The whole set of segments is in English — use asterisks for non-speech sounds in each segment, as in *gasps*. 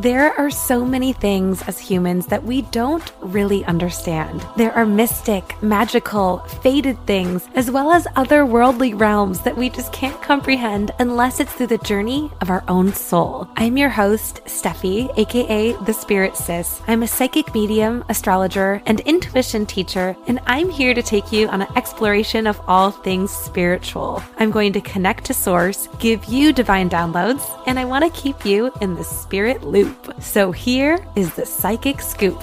There are so many things as humans that we don't really understand. There are mystic, magical, fated things, as well as otherworldly realms that we just can't comprehend unless it's through the journey of our own soul. I'm your host, Steffi, aka The Spirit Sis. I'm a psychic medium, astrologer, and intuition teacher, and I'm here to take you on an exploration of all things spiritual. I'm going to connect to Source, give you divine downloads, and I want to keep you in the spirit loop. So here is the Psychic Scoop.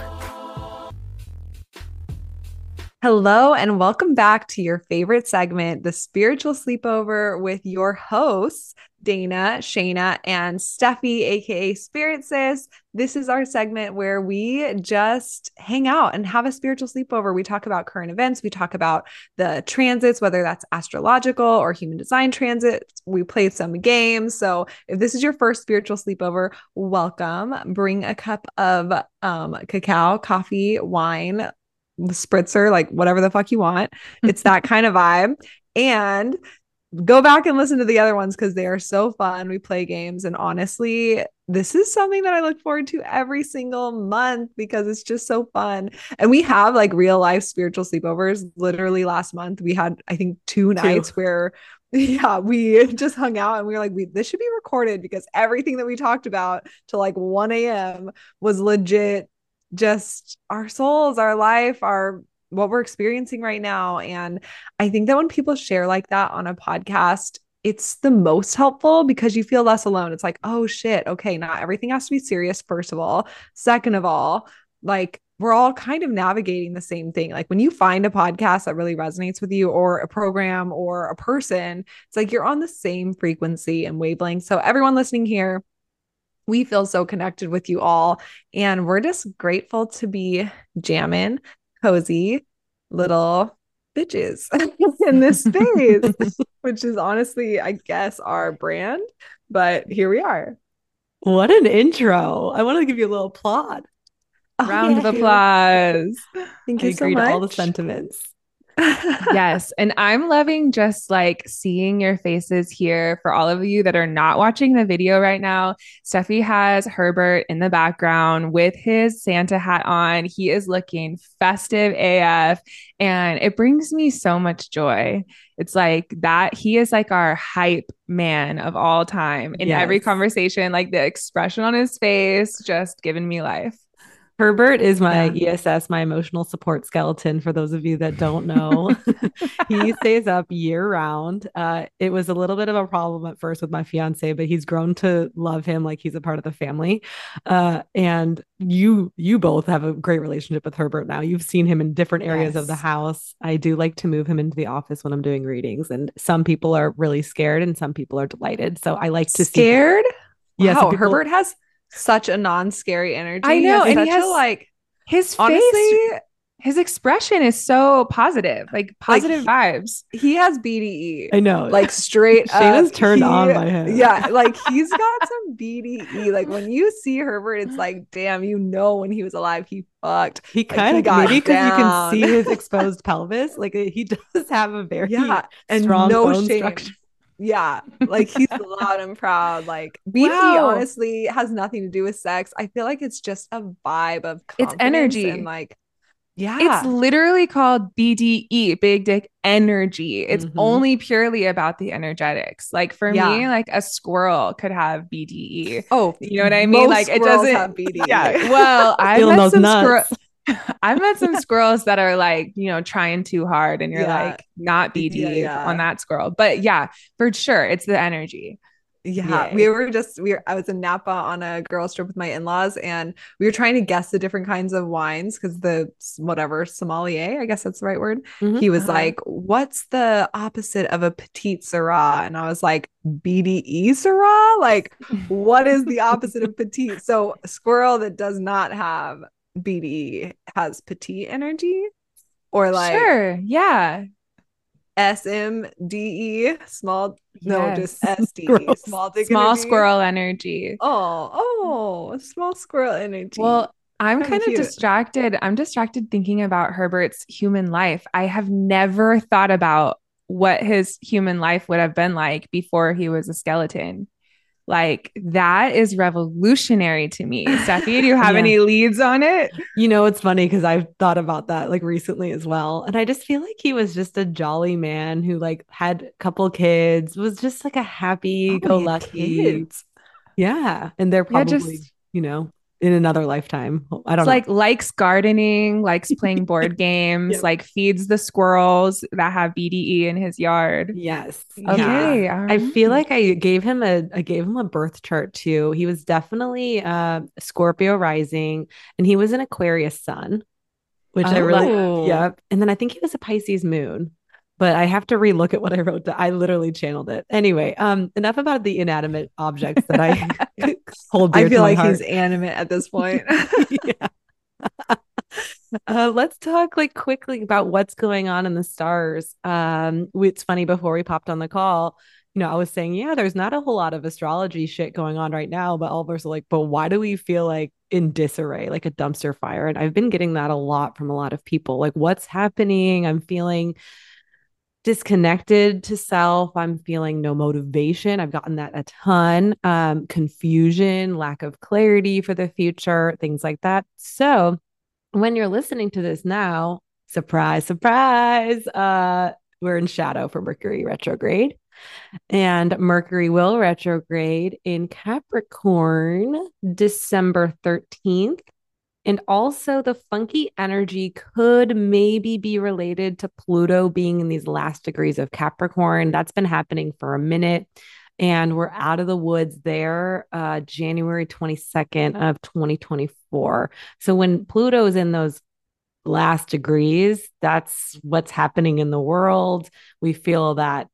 Hello, and welcome back to your favorite segment, the Spiritual Sleepover, with your hosts, Dana, Shayna, and Steffi, aka Spirit Sis. This is our segment where we just hang out and have a spiritual sleepover. We talk about current events, we talk about the transits, whether that's astrological or human design transits. We play some games. So if this is your first spiritual sleepover, welcome. Bring a cup of um, cacao, coffee, wine, spritzer, like whatever the fuck you want. It's that *laughs* kind of vibe. And go back and listen to the other ones because they are so fun. We play games. And honestly, this is something that I look forward to every single month because it's just so fun. And we have like real life spiritual sleepovers. Literally last month, we had, I think, two, two. nights where *laughs* yeah, we just hung out and we were like, we this should be recorded because everything that we talked about to like 1 a.m. was legit just our souls, our life, our what we're experiencing right now. And I think that when people share like that on a podcast, it's the most helpful because you feel less alone. It's like, oh shit, okay, not everything has to be serious, first of all. Second of all, like we're all kind of navigating the same thing. Like when you find a podcast that really resonates with you, or a program, or a person, it's like you're on the same frequency and wavelength. So, everyone listening here, we feel so connected with you all. And we're just grateful to be jamming cozy little bitches *laughs* *laughs* in this space, *laughs* which is honestly, I guess, our brand. But here we are. What an intro. I want to give you a little applaud. Oh, Round of applause. Thank you I so much. all the sentiments yes. And I'm loving just like seeing your faces here for all of you that are not watching the video right now. Steffi has Herbert in the background with his Santa hat on. He is looking festive AF and it brings me so much joy. It's like that he is like our hype man of all time in yes. every conversation, like the expression on his face just giving me life. Herbert is my yeah. ESS, my emotional support skeleton. For those of you that don't *laughs* know, *laughs* he stays up year round. Uh, it was a little bit of a problem at first with my fiance, but he's grown to love him like he's a part of the family. Uh, and you, you both have a great relationship with Herbert now. You've seen him in different areas yes. of the house. I do like to move him into the office when I'm doing readings, and some people are really scared, and some people are delighted. So I like to scared. See- wow, yeah, Herbert has such a non-scary energy. I know, and he has a, like his honestly, face, his expression is so positive, like positive like, vibes. He has BDE. I know, like straight. *laughs* Shayna's turned he, on by him. Yeah, like *laughs* he's got some BDE. Like when you see Herbert, it's like, damn, you know, when he was alive, he fucked. He kind like, of maybe because you can see his exposed pelvis. Like he *laughs* does have a very yeah, and strong no bone shame. structure. Yeah, like he's *laughs* loud and proud. Like BDE wow. honestly has nothing to do with sex. I feel like it's just a vibe of it's energy and like yeah. It's literally called BDE, big dick energy. It's mm-hmm. only purely about the energetics. Like for yeah. me, like a squirrel could have BDE. Oh, you know what I mean? Like it doesn't have BDE. *laughs* Yeah. Well, *laughs* I've met some squirrels. *laughs* I've met some squirrels that are like, you know, trying too hard and you're yeah. like not BD yeah, yeah. on that squirrel. But yeah, for sure, it's the energy. Yeah, Yay. we were just we were I was in Napa on a girls trip with my in-laws and we were trying to guess the different kinds of wines because the whatever sommelier, I guess that's the right word. Mm-hmm. He was uh-huh. like, "What's the opposite of a petite Syrah?" And I was like, "BDE Syrah? Like, what is the opposite of petite?" So, squirrel that does not have BDE has petite energy or like Sure. Yeah. SMDE, small, yes. no, just SD, *laughs* small, small squirrel energy. Oh, oh, small squirrel energy. Well, I'm kind of distracted. I'm distracted thinking about Herbert's human life. I have never thought about what his human life would have been like before he was a skeleton. Like that is revolutionary to me. *laughs* Steffi, do you have yeah. any leads on it? You know, it's funny because I've thought about that like recently as well. And I just feel like he was just a jolly man who like had a couple kids, was just like a happy go lucky. Oh, yeah. And they're probably, yeah, just, you know, in another lifetime. I don't it's know. like likes gardening, likes playing *laughs* board games, yep. like feeds the squirrels that have BDE in his yard. Yes. Okay. Yeah. I feel like I gave him a I gave him a birth chart too. He was definitely uh Scorpio rising and he was an Aquarius sun, which oh. I really oh. yep. And then I think he was a Pisces moon but I have to relook at what I wrote. I literally channeled it. Anyway, um, enough about the inanimate objects that I *laughs* hold. I feel like heart. he's animate at this point. *laughs* yeah. *laughs* Uh, let's talk like quickly about what's going on in the stars. Um, it's funny before we popped on the call, you know, I was saying, yeah, there's not a whole lot of astrology shit going on right now, but all of us are like, but why do we feel like in disarray, like a dumpster fire? And I've been getting that a lot from a lot of people. Like, what's happening? I'm feeling disconnected to self. I'm feeling no motivation. I've gotten that a ton. Um, confusion, lack of clarity for the future, things like that. So when you're listening to this now, surprise, surprise, uh, we're in shadow for Mercury retrograde. And Mercury will retrograde in Capricorn December 13th and also, the funky energy could maybe be related to Pluto being in these last degrees of Capricorn. That's been happening for a minute. And we're out of the woods there uh, January 22nd of 2024. So when Pluto is in those last degrees, that's what's happening in the world. We feel that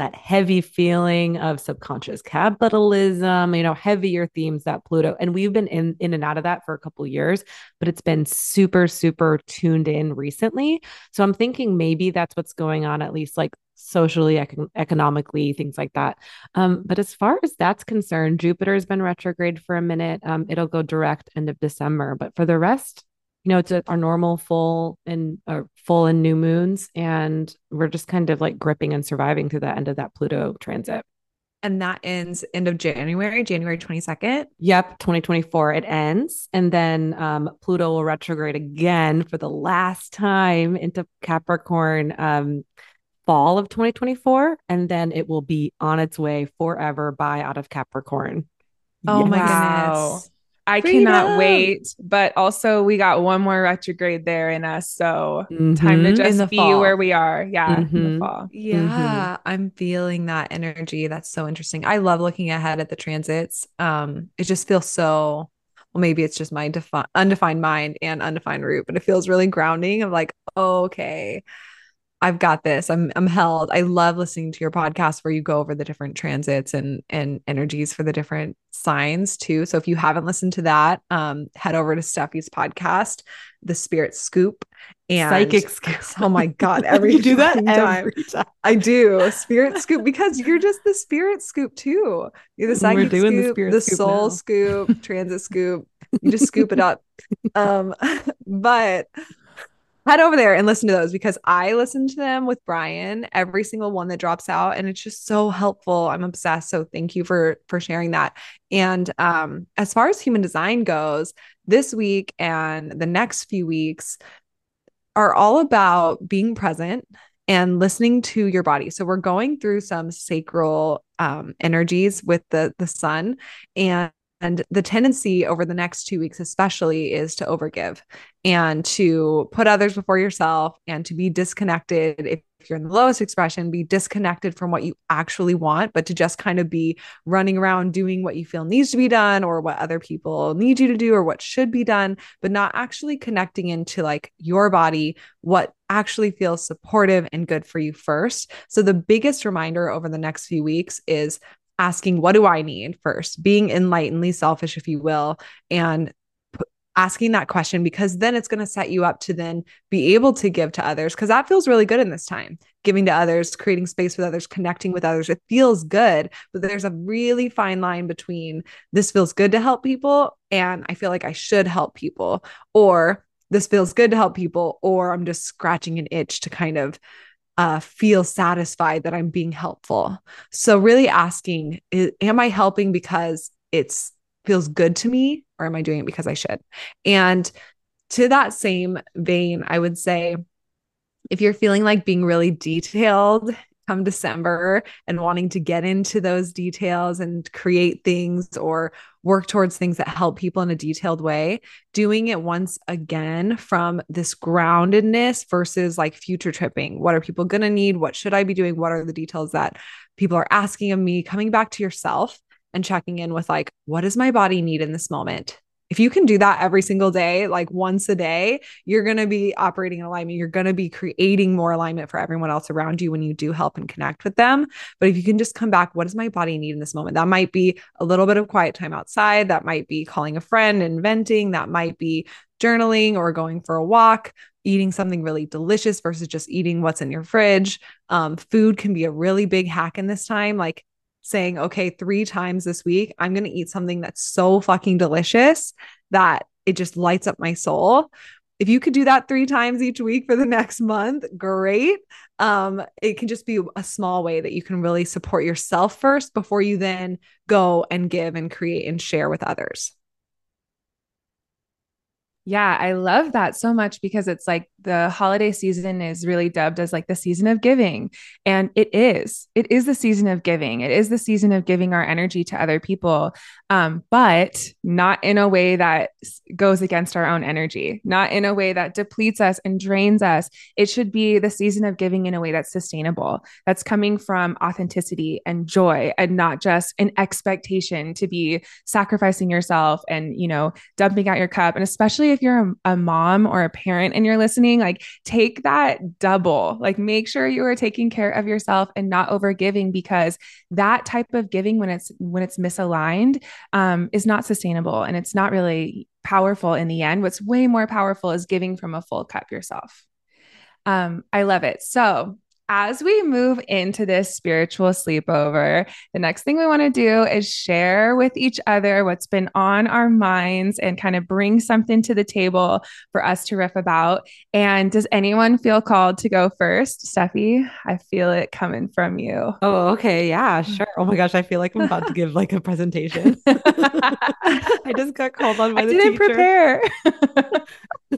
that heavy feeling of subconscious capitalism, you know, heavier themes that Pluto, and we've been in, in and out of that for a couple years, but it's been super, super tuned in recently. So I'm thinking maybe that's what's going on, at least like socially, econ- economically, things like that. Um, but as far as that's concerned, Jupiter has been retrograde for a minute. Um, it'll go direct end of December, but for the rest, you know, it's a, our normal full and uh, full and new moons, and we're just kind of like gripping and surviving through the end of that Pluto transit. And that ends end of January, January 22nd. Yep, 2024 it ends. And then um, Pluto will retrograde again for the last time into Capricorn um, fall of 2024. And then it will be on its way forever by out of Capricorn. Oh yes. my goodness. I Freedom. cannot wait. But also, we got one more retrograde there in us. So, mm-hmm. time to just be fall. where we are. Yeah. Mm-hmm. In the mm-hmm. fall. Yeah. Mm-hmm. I'm feeling that energy. That's so interesting. I love looking ahead at the transits. Um, it just feels so well, maybe it's just my defi- undefined mind and undefined root, but it feels really grounding of like, oh, okay, I've got this. I'm I'm held. I love listening to your podcast where you go over the different transits and and energies for the different signs too. So if you haven't listened to that, um, head over to Steffi's podcast, The Spirit Scoop. And psychic scoop. *laughs* Oh my god, *laughs* every you do that every time. I do spirit *laughs* scoop because you're just the spirit scoop too. You're the psychic scoop, the, the scoop soul now. scoop, transit scoop. You just scoop it up. Um, but head over there and listen to those because I listen to them with Brian, every single one that drops out, and it's just so helpful. I'm obsessed. So thank you for for sharing that. And um, as far as human design goes, this week and the next few weeks are all about being present and listening to your body. So we're going through some sacral um, energies with the the sun and and the tendency over the next two weeks, especially, is to overgive and to put others before yourself and to be disconnected. If you're in the lowest expression, be disconnected from what you actually want, but to just kind of be running around doing what you feel needs to be done or what other people need you to do or what should be done, but not actually connecting into like your body, what actually feels supportive and good for you first. So, the biggest reminder over the next few weeks is asking, What do I need first? Being enlightenedly selfish, if you will, and asking that question because then it's going to set you up to then be able to give to others because that feels really good in this time giving to others creating space with others connecting with others it feels good but there's a really fine line between this feels good to help people and i feel like i should help people or this feels good to help people or i'm just scratching an itch to kind of uh, feel satisfied that I'm being helpful. So, really asking, am I helping because it's feels good to me, or am I doing it because I should? And to that same vein, I would say, if you're feeling like being really detailed come December and wanting to get into those details and create things or work towards things that help people in a detailed way, doing it once again from this groundedness versus like future tripping. What are people going to need? What should I be doing? What are the details that people are asking of me? Coming back to yourself and checking in with like, what does my body need in this moment? If you can do that every single day, like once a day, you're going to be operating in alignment. You're going to be creating more alignment for everyone else around you when you do help and connect with them. But if you can just come back, what does my body need in this moment? That might be a little bit of quiet time outside. That might be calling a friend and venting. That might be journaling or going for a walk eating something really delicious versus just eating what's in your fridge. Um, food can be a really big hack in this time. Like saying, okay, three times this week, I'm going to eat something that's so fucking delicious that it just lights up my soul. If you could do that three times each week for the *laughs* next month, great. Um, it can just be a small way that you can really support yourself first before you then go and give and create and share with others. Yeah, I love that so much because it's like the holiday season is really dubbed as like the season of giving. And it is. It is the season of giving. It is the season of giving our energy to other people, um, but not in a way that goes against our own energy, not in a way that depletes us and drains us. It should be the season of giving in a way that's sustainable, that's coming from authenticity and joy and not just an expectation to be sacrificing yourself and, you know, dumping out your cup. And especially if you're a, a mom or a parent and you're listening, like take that double, like make sure you are taking care of yourself and not over giving because that type of giving when it's when it's misaligned um, is not sustainable and it's not really powerful in the end. What's way more powerful is giving from a full cup yourself. Um, I love it. So as we move into this spiritual sleepover, the next thing we want to do is share with each other what's been on our minds and kind of bring something to the table for us to riff about. And does anyone feel called to go first? Steffi, I feel it coming from you. Oh, okay. Yeah, mm. sure. Oh my gosh, I feel like I'm about to give like a presentation. *laughs* *laughs* I just got called on by I the didn't teacher. prepare.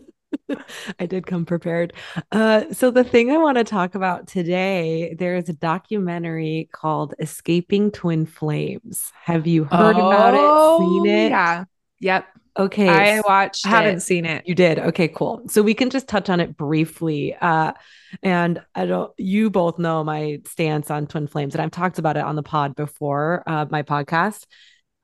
*laughs* *laughs* I did come prepared. Uh, so the thing I want to talk about today, there is a documentary called "Escaping Twin Flames." Have you heard oh, about it? Seen it? Yeah. Yep. Okay. I watched. I haven't seen it. You did. Okay. Cool. So we can just touch on it briefly. Uh, and I don't. You both know my stance on twin flames, and I've talked about it on the pod before. Uh, my podcast.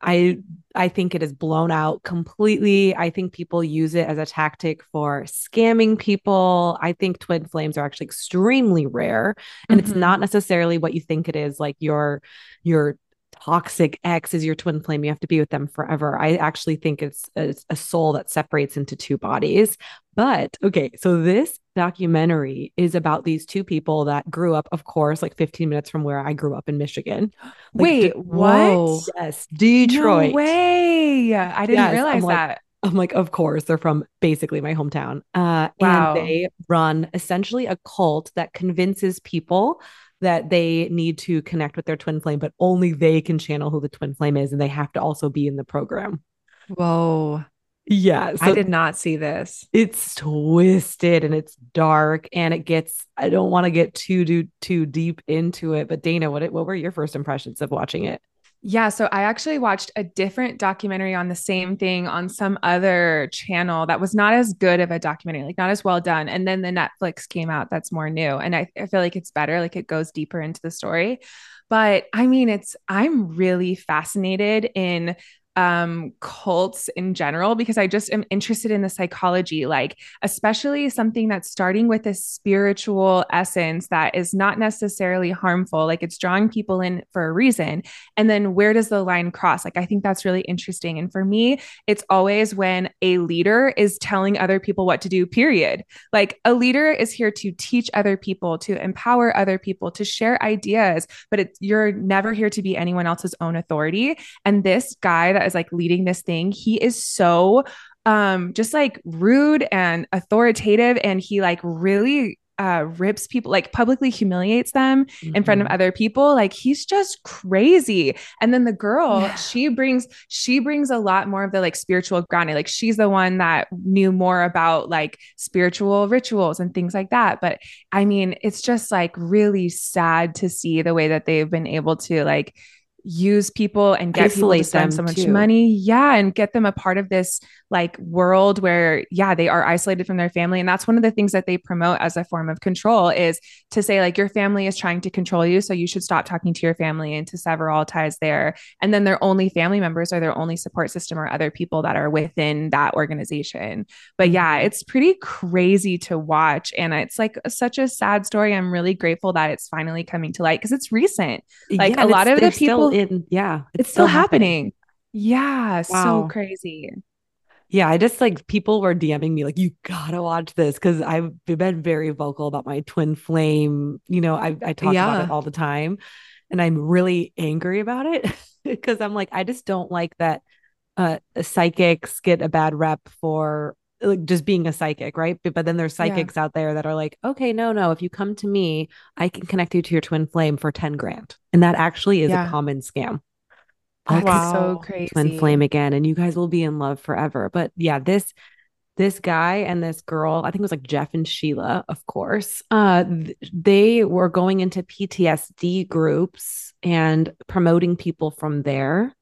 I I think it is blown out completely. I think people use it as a tactic for scamming people. I think twin flames are actually extremely rare and mm-hmm. it's not necessarily what you think it is like your your toxic ex is your twin flame. You have to be with them forever. I actually think it's a, a, soul that separates into two bodies. But okay so this documentary is about these two people that grew up of course like 15 minutes from where i grew up in michigan. *gasps* Like, wait d- what? yes detroit. no way. I didn't yes, realize I'm that. Like, I'm like, of course, they're from basically my hometown. Uh, wow. And they run essentially a cult that convinces people that they need to connect with their twin flame, but only they can channel who the twin flame is, and they have to also be in the program. Whoa. Yeah. So I did not see this. It's twisted and it's dark and it gets I don't want to get too too too deep into it, but Dana, what what were your first impressions of watching it? Yeah, so I actually watched a different documentary on the same thing on some other channel that was not as good of a documentary, like not as well done. And then the Netflix came out that's more new. And I, I feel like it's better, like it goes deeper into the story. But I mean, it's, I'm really fascinated in um, cults in general because I just am interested in the psychology, like, especially something that's starting with a spiritual essence that is not necessarily harmful, like it's drawing people in for a reason. And then where does the line cross? Like, I think that's really interesting. And for me, it's always when a leader is telling other people what to do, period. Like, a leader is here to teach other people, to empower other people, to share ideas, but it's, you're never here to be anyone else's own authority. And this guy that is like leading this thing, he is so um just like rude and authoritative and he like really uh, rips people, like publicly humiliates them mm-hmm. in front of mm-hmm. other people. Like he's just crazy. And then the girl, yeah. she brings, she brings a lot more of the like spiritual grounding. Like she's the one that knew more about like spiritual rituals and things like that. But I mean, it's just like really sad to see the way that they've been able to like use people and get Isolate people to spend so much too. money. Yeah. And get them a part of this like world where, yeah, they are isolated from their family. And that's one of the things that they promote as a form of control is to say, like, your family is trying to control you. So you should stop talking to your family and to sever all ties there. And then their only family members or their only support system are other people that are within that organization. But yeah, mm-hmm. it's pretty crazy to watch. And it's like such a sad story. I'm really grateful that it's finally coming to light because it's recent. Like yeah, a lot of the people in yeah it's, it's still, still happening. happening. yeah wow. so crazy yeah i just like people were dming me like you gotta watch this because i've been very vocal about my twin flame you know i, I talk yeah. about it all the time and i'm really angry about it *laughs* because i'm like i just don't like that uh psychics get a bad rep for like just being a psychic, right? But, but then there's psychics yeah. out there that are like, okay, no, no, if you come to me, I can connect you to your twin flame for 10 grand. And that actually is yeah. a common scam. That's wow. so crazy. Twin flame again. And you guys will be in love forever. But yeah, this this guy and this girl, I think it was like Jeff and Sheila, of course. Uh, they were going into PTSD groups and promoting people from there,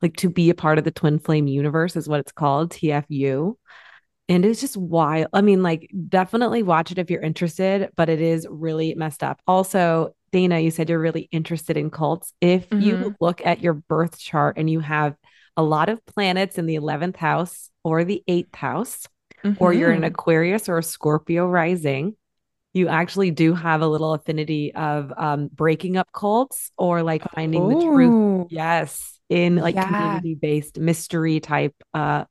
like to be a part of the twin flame universe, is what it's called, TFU and it's just wild. I mean, like, definitely watch it if you're interested, but it is really messed up. Also, Dana, you said you're really interested in cults. If mm-hmm. you look at your birth chart and you have a lot of planets in the 11th house or the 8th house, mm-hmm. or you're an mm-hmm. Aquarius or a Scorpio rising, you actually do have a little affinity of um, breaking up cults or like finding Ooh. the truth. Yes. In like yeah. community based mystery type uh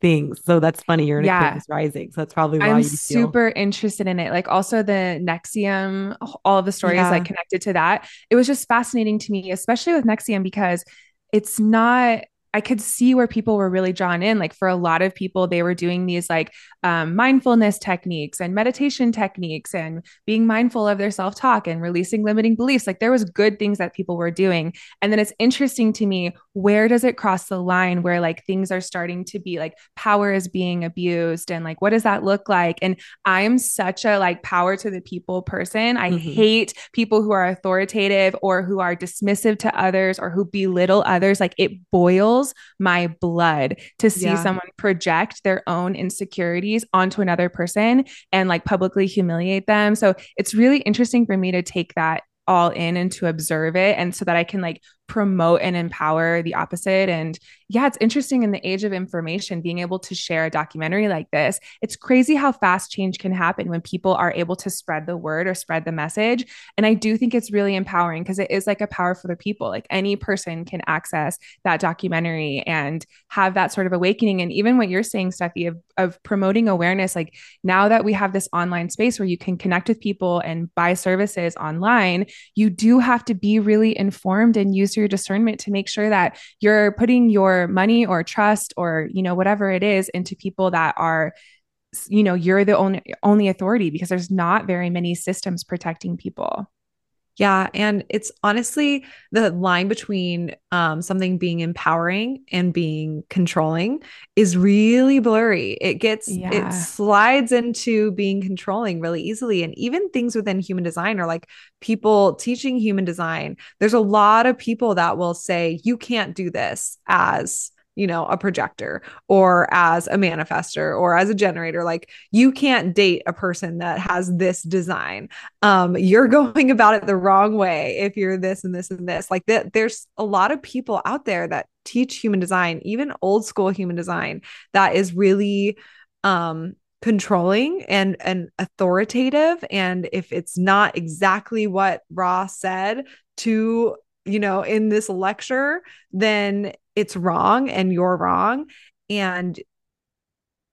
things. So that's funny. You're in yeah. Aquarius rising. So that's probably why I'm super interested in it. Like also the NXIVM, all of the stories yeah. like connected to that. It was just fascinating to me, especially with NXIVM, because it's not I could see where people were really drawn in. Like for a lot of people, they were doing these like um, mindfulness techniques and meditation techniques and being mindful of their self talk and releasing limiting beliefs. Like there was good things that people were doing. And then it's interesting to me, where does it cross the line where like things are starting to be like power is being abused and like what does that look like? And I'm such a like power to the people person. I mm-hmm. hate people who are authoritative or who are dismissive to others or who belittle others. Like it boils my blood to see yeah. someone project their own insecurities onto another person and like publicly humiliate them. So it's really interesting for me to take that all in and to observe it and so that I can like promote and empower the opposite. And yeah, it's interesting in the age of information, being able to share a documentary like this. It's crazy how fast change can happen when people are able to spread the word or spread the message. And I do think it's really empowering because it is like a power for the people. Like any person can access that documentary and have that sort of awakening. And even what you're saying, Steffi, of, of promoting awareness, like now that we have this online space where you can connect with people and buy services online, you do have to be really informed and use your discernment to make sure that you're putting your money or trust or you know whatever it is into people that are you know you're the only only authority because there's not very many systems protecting people Yeah. And it's honestly the line between um, something being empowering and being controlling is really blurry. It gets, yeah. it slides into being controlling really easily. And even things within human design are like people teaching human design. There's a lot of people that will say, you can't do this as you know, a projector or as a manifester or as a generator. Like you can't date a person that has this design. Um, you're *laughs* going about it the wrong way if you're this and this and this. Like that, there's a lot of people out there that teach human design, even old school human design, that is really um controlling and and authoritative and if it's not exactly what Ross said to you know in this lecture then it's wrong and you're wrong and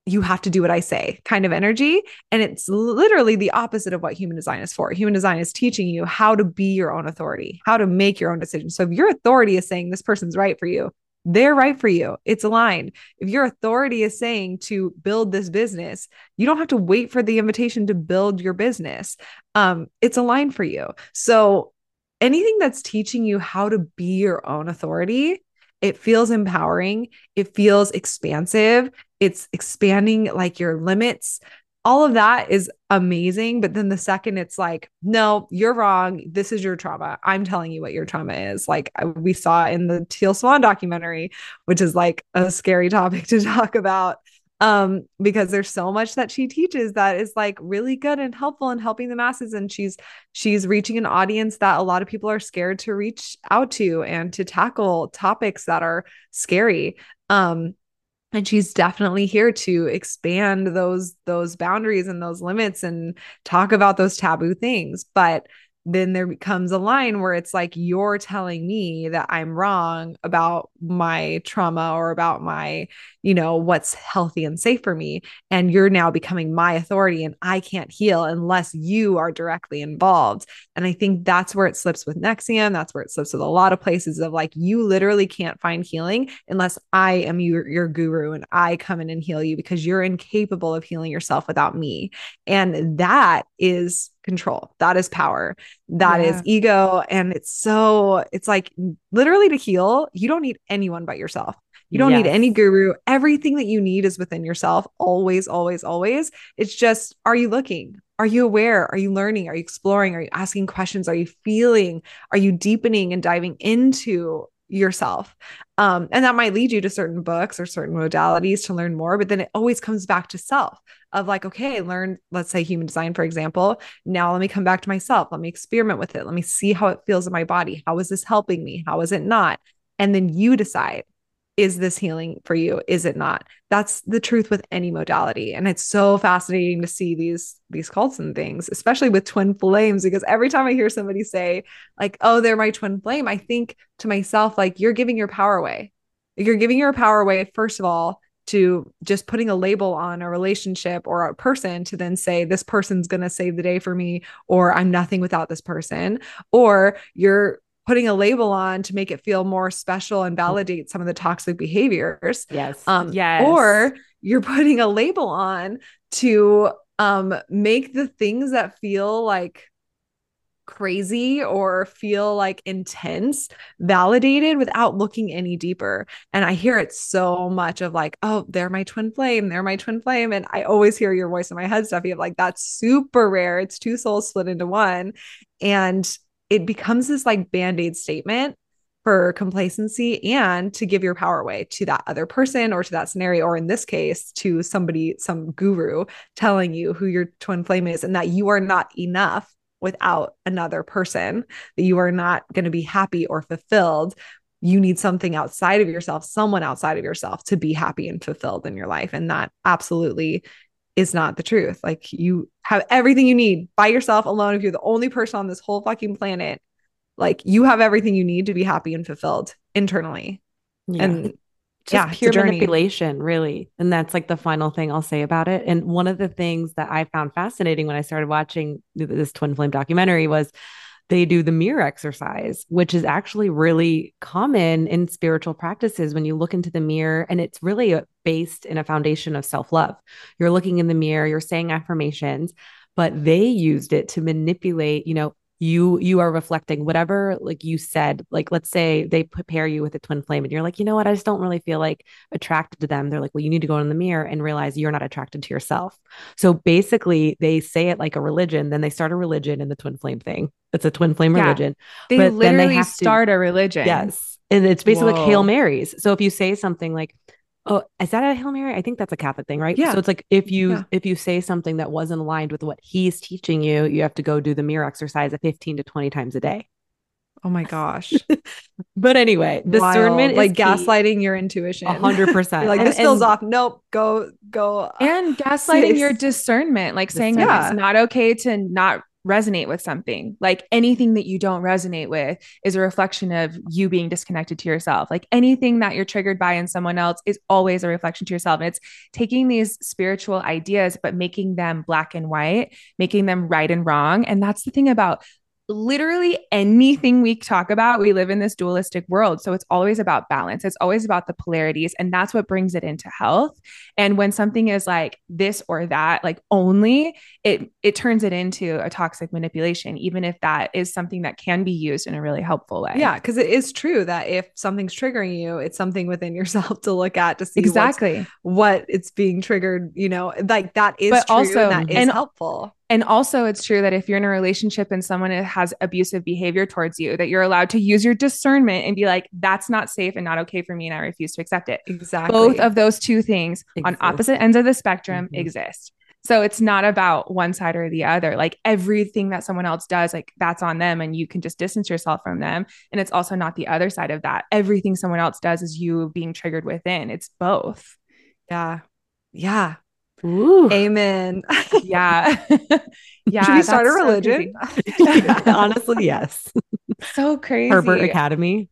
you have to do what I say kind of energy. And it's literally the opposite of what human design is for. Human design is teaching you how to be your own authority, how to make your own decisions. So if your authority is saying this person's right for you, they're right for you. It's aligned. If your authority is saying to build this business, you don't have to wait for the invitation to build your business. Um, it's aligned for you. So anything that's teaching you how to be your own authority it feels empowering. It feels expansive. It's expanding like your limits. All of that is amazing. But then the second it's like, no, you're wrong. This is your trauma. I'm telling you what your trauma is. Like we saw in the Teal Swan documentary, which is like a scary *laughs* topic to talk about um because there's so much that she teaches that is like really good and helpful in helping the masses and she's she's reaching an audience that a lot of people are scared to reach out to and to tackle topics that are scary. Um and she's definitely here to expand those those boundaries and those limits and talk about those taboo things. But then there becomes a line where it's like you're telling me that I'm wrong about my trauma or about my, you know, what's healthy and safe for me. And you're now becoming my authority and I can't heal unless you are directly involved. And I think that's where it slips with NXIVM. That's where it slips with a lot of places of like, you literally can't find healing unless I am your, your guru and I come in and heal you because you're incapable of healing yourself without me. And that is control. That is power. That yeah. is ego. And it's so, it's like literally to heal, you don't need anyone but yourself. You don't yes. need any guru. Everything that you need is within yourself, always, always, always. It's just, are you looking? Are you aware? Are you learning? Are you exploring? Are you asking questions? Are you feeling? Are you deepening and diving into yourself. Um, and that might lead you to certain books or certain modalities to learn more, but then it always comes back to self of like, okay, learn, let's say human design, for example. Now let me come back to myself. Let me experiment with it. Let me see how it feels in my body. How is this helping me? How is it not? And then you decide is this healing for you? Is it not? That's the truth with any modality and it's so fascinating to see these these cults and things especially with twin flames because every time i hear somebody say like oh they're my twin flame i think to myself like you're giving your power away. You're giving your power away first of all to just putting a label on a relationship or a person to then say this person's going to save the day for me or i'm nothing without this person or you're putting a label on to make it feel more special and validate some of the toxic behaviors. Yes. Um, yes. Or you're putting a label on to um, make the things that feel like crazy or feel like intense validated without looking any deeper. And I hear it so much of like, oh, they're my twin flame, they're my twin flame. And I always hear your voice in my head, Steffi, of like, that's super rare. It's two souls split into one. And it becomes this like band-aid statement for complacency and to give your power away to that other person or to that scenario or in this case to somebody some guru telling you who your twin flame is and that you are not enough without another person that you are not going to be happy or fulfilled. You need something outside of yourself someone outside of yourself to be happy and fulfilled in your life. And that absolutely is not the truth. Like you have everything you need by yourself alone. If you're the only person on this whole fucking planet, like you have everything you need to be happy and fulfilled internally. Yeah. And just yeah, pure manipulation, really. And that's like the final thing I'll say about it. And one of the things that I found fascinating when I started watching this Twin Flame documentary was they do the mirror exercise, which is actually really common in spiritual practices when you look into the mirror. And it's really based in a foundation of self love. You're looking in the mirror, you're saying affirmations, but they used it to manipulate, you know, you you are reflecting whatever like you said like let's say they pair you with a twin flame and you're like you know what? I just don't really feel like attracted to them. They're like well you need to go in the mirror and realize you're not attracted to yourself. So basically they say it like a religion then they start a religion in the twin flame thing. It's a twin flame yeah. religion they but literally they start to, a religion. Yes. And it's basically Whoa. like hail marys. So if you say something like Oh, is that a Hail Mary? I think that's a Catholic thing, right? Yeah. So it's like if you yeah. if you say something that wasn't aligned with what he's teaching you, you have to go do the mirror exercise at 15 to 20 times a day. Oh my gosh. *laughs* but anyway, discernment like gaslighting your intuition. hundred *laughs* percent. Like this feels off. Nope. Go, go. Uh, and gaslighting your discernment, like saying yeah. it's not okay to not resonate with something. Like anything that you don't resonate with is a reflection of you being disconnected to yourself. Like anything that you're triggered by in someone else is always a reflection to yourself. And it's taking these spiritual ideas, but making them black and white, making them right and wrong. And that's the thing about literally anything we talk about, we live in this dualistic world. So it's always about balance. It's always about the polarities. And that's what brings it into health. And when something is like this or that, like only, it it turns it into a toxic manipulation, even if that is something that can be used in a really helpful way. Yeah. Cause it is true that if something's triggering you, it's something within *laughs* yourself to look at to see exactly what it's being triggered, you know, like that is but true also, and that is and, helpful and also, it's true that if you're in a relationship and someone has abusive behavior towards you, that you're allowed to use your discernment and be like, that's not safe and not okay for me. And I refuse to accept it. Exactly. Both of those two things exist. on opposite ends of the spectrum mm-hmm. exist. So it's not about one side or the other. Like everything that someone else does, like that's on them and you can just distance yourself from them. And it's also not the other side of that. Everything someone else does is you being triggered within. It's both. Yeah. Yeah. Ooh. Amen. Yeah. *laughs* yeah. Should we start a religion? So *laughs* Honestly, *laughs* yes. So crazy. Herbert Academy.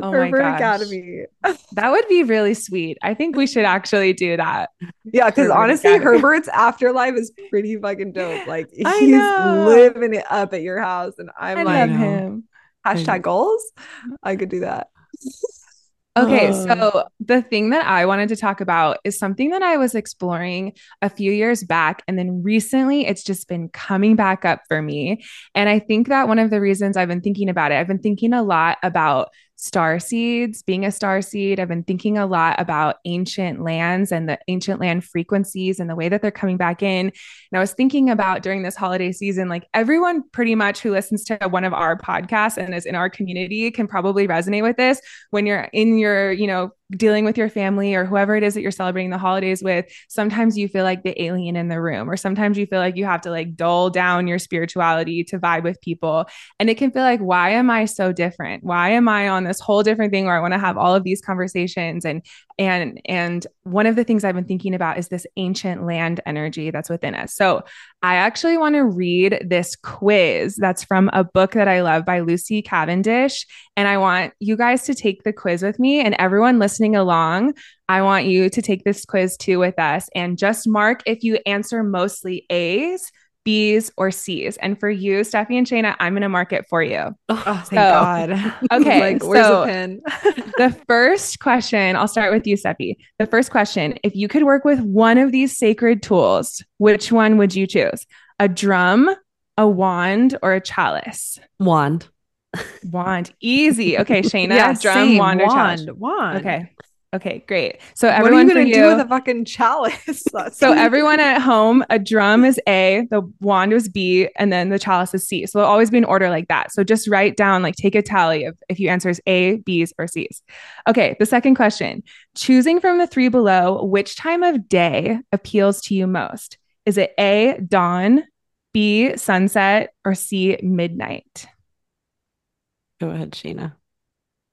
Oh Herbert my gosh. Academy. that would be really sweet. I think we should actually do that. Yeah, because honestly, Academy. Herbert's afterlife is pretty fucking dope. Like he's living it up at your house. And I'm I like him. Hashtag goals. I could do that. Okay, so the thing that I wanted to talk about is something that I was exploring a few years back. And then recently it's just been coming back up for me. And I think that one of the reasons I've been thinking about it, I've been thinking a lot about star seeds, being a star seed. I've been thinking a lot about ancient lands and the ancient land frequencies and the way that they're coming back in. And I was thinking about during this holiday season, like everyone pretty much who listens to one of our podcasts and is in our community can probably resonate with this when you're in your, you know, dealing with your family or whoever it is that you're celebrating the holidays with, sometimes you feel like the alien in the room, or sometimes you feel like you have to like dull down your spirituality to vibe with people. And it can feel like, why am I so different? Why am I on this whole different thing where I want to have all of these conversations and and and one of the things I've been thinking about is this ancient land energy that's within us. So I actually want to read this quiz that's from a book that I love by Lucy Cavendish. And I want you guys to take the quiz with me and everyone listening along. I want you to take this quiz too with us and just mark if you answer mostly A's B's, or C's. And for you, Steffi and Shayna, I'm going to mark it for you. Oh, oh thank so, God. *laughs* Okay. like, where's so the pen? *laughs* the first question, I'll start with you, Steffi. The first question if you could work with one of these sacred tools, which one would you choose? A drum, a wand, or a chalice? Wand. Wand. Easy. Okay, *laughs* Shayna, yeah, drum, same. wand, or wand, chalice. Wand. Okay. Okay, great. So everyone, what are you gonna do with a fucking chalice? *laughs* *laughs* so everyone at home, a drum is A, the wand is B, and then the chalice is C. So it'll always be in order like that. So just write down, like take a tally of if you answer is A, B's, or C's. Okay, the second question: choosing from the three below, which time of day appeals to you most? Is it A, dawn, B, sunset, or C, midnight? Go ahead, Sheena.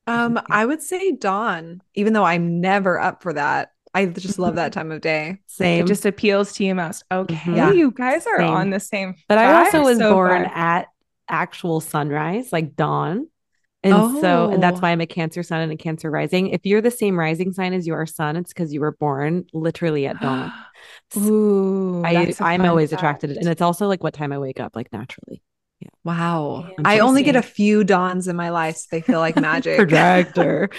Um, *laughs* I would say dawn, even though I'm never up for that. I just love that time of day. Same. It just appeals to you most. Okay. Mm-hmm. Yeah. You guys are same. on the same. But I also was so born at actual sunrise, like dawn. And oh. so, and that's why I'm a Cancer sun and a Cancer rising. If you're the same rising sign as your sun, it's because you were born literally at dawn. *gasps* Ooh, I, I'm always fact. attracted, and it's also like what time I wake up, like naturally. Wow. I only get a few dawns in my life. So they feel like *laughs* magic. Projector.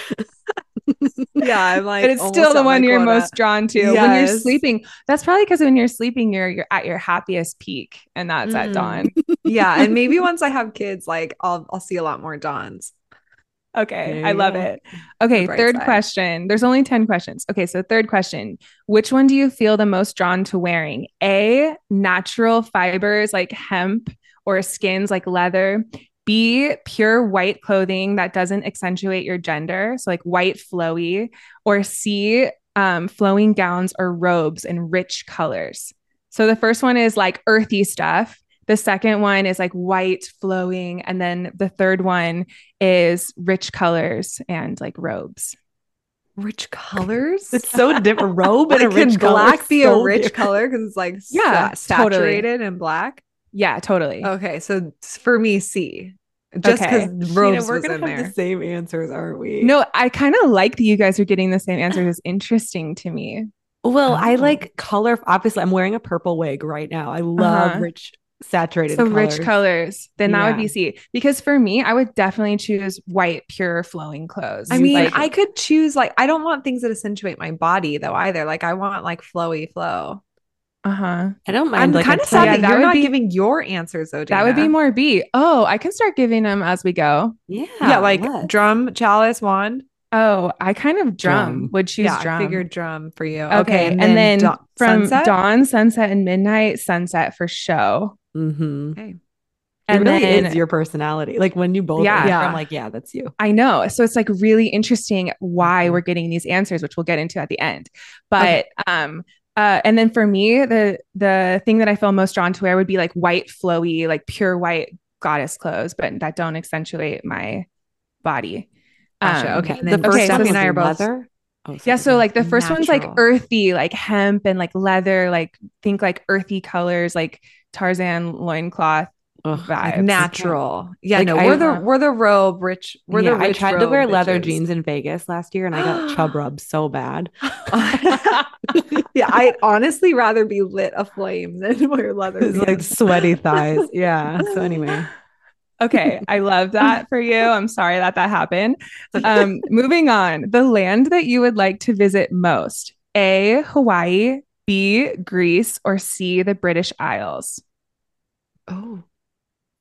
*laughs* yeah, I'm like, but it's still the one you're quota. most drawn to yes. when you're sleeping. That's probably because when you're sleeping, you're you're at your happiest peak, and that's mm. at dawn. *laughs* yeah, and maybe once I have kids, like I'll I'll see a lot more dawns. Okay, I love it. Okay, third side. question. There's only 10 questions. Okay, so third question. Which one do you feel the most drawn to wearing? A, natural fibers like hemp or skins like leather. B, pure white clothing that doesn't accentuate your gender. So, like white, flowy. Or C, um, flowing gowns or robes in rich colors. So, the first one is like earthy stuff. The second one is like white, flowing. And then the third one is rich colors and like robes rich colors. It's so different. Robe *laughs* and a rich black color. be so a rich different. color because it's like yeah, saturated totally. in black. Yeah, totally. Okay, so for me, C. Just because okay. robes we're gonna have there. the same answers, aren't we? No, I kind of like that you guys are getting the same answers. It's interesting to me. Well, oh. I like color. Obviously, I'm wearing a purple wig right now. I love uh-huh. rich saturated so colors. rich colors then that yeah. would be c because for me i would definitely choose white pure flowing clothes i mean like, i could choose like i don't want things that accentuate my body though either like i want like flowy flow uh-huh. I don't mind. I'm like kind of sad yeah, that you're not be, giving your answers though. Dana. That would be more B. Oh, I can start giving them as we go. Yeah. Yeah, like let's. drum, chalice, wand. Oh, I kind of drum, drum. would choose yeah, drum. I figured drum for you. Okay. okay and, and, then, then from sunset? dawn, sunset, and midnight, sunset for show. Mm-hmm. Okay. And really then, is your personality. Like when you both, yeah, yeah, I'm like, yeah, that's you. I know. So it's like really interesting why mm-hmm. we're getting these answers, which we'll get into at the end. But okay. um, uh, and then for me, the the thing that I feel most drawn to wear would be like white, flowy, like pure white goddess clothes, but that don't accentuate my body. Gotcha. Um, okay. And then the first okay, and I are both. Leather? Oh, yeah, so like the first Natural. one's like earthy, like hemp and like leather, like think like earthy colors, like Tarzan loincloth Ugh. Like natural. Yeah, like, no, we're the we're the robe rich. We're yeah, the I tried to wear bitches. leather jeans in Vegas last year and I got chub *gasps* rubbed so bad. *laughs* *laughs* yeah, I'd honestly rather be lit aflame *laughs* than wear leather. It's like sweaty thighs. Yeah. So anyway. Okay, I love that for you. I'm sorry that that happened. Um, moving on, the land that you would like to visit most: A. Hawaii, B. Greece, or C. The British Isles. Oh,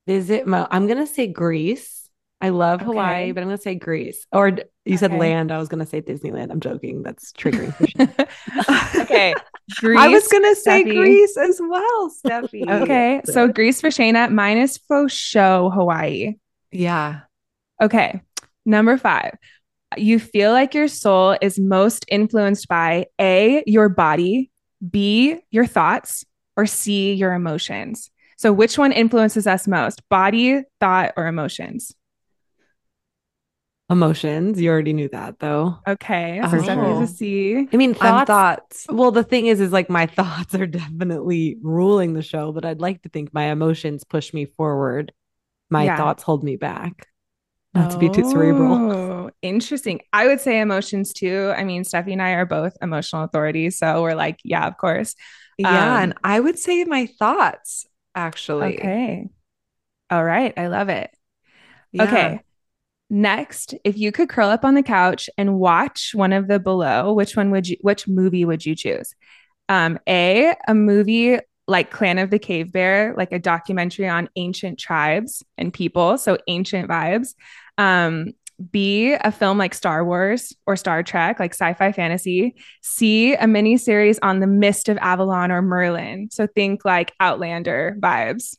visit Mo. I'm gonna say Greece. I love okay. Hawaii, but I'm gonna say Greece. Or you okay. said land. I was gonna say Disneyland. I'm joking. That's *laughs* triggering. *laughs* okay. Greece, *laughs* I was gonna say Steffi. Greece as well, Steffi. Okay. So Greece for Shayna, minus for show Hawaii. Yeah. Okay. Number five. You feel like your soul is most influenced by A, your body, B, your thoughts, or C, your emotions. So, which one influences us most, body, thought, or emotions? Emotions. You already knew that, though. Okay, so oh. to see. I mean, thoughts, thoughts. Well, the thing is, is like my *laughs* thoughts are definitely ruling the show, but I'd like to think my emotions push me forward. My yeah. thoughts hold me back. Not oh, to be too cerebral. Oh, interesting. I would say emotions too. I mean, Steffi and I are both emotional authorities, so we're like, yeah, of course. Yeah, um, and I would say my thoughts actually. Okay. All right. I love it. Yeah. Okay. Next, if you could curl up on the couch and watch one of the below, which one would you which movie would you choose? Um, A, a movie like Clan of the Cave Bear, like a documentary on ancient tribes and people, so ancient vibes. Um, B, a film like Star Wars or Star Trek, like sci fi fantasy. C, a mini series on the Mist of Avalon or Merlin. So think like Outlander vibes.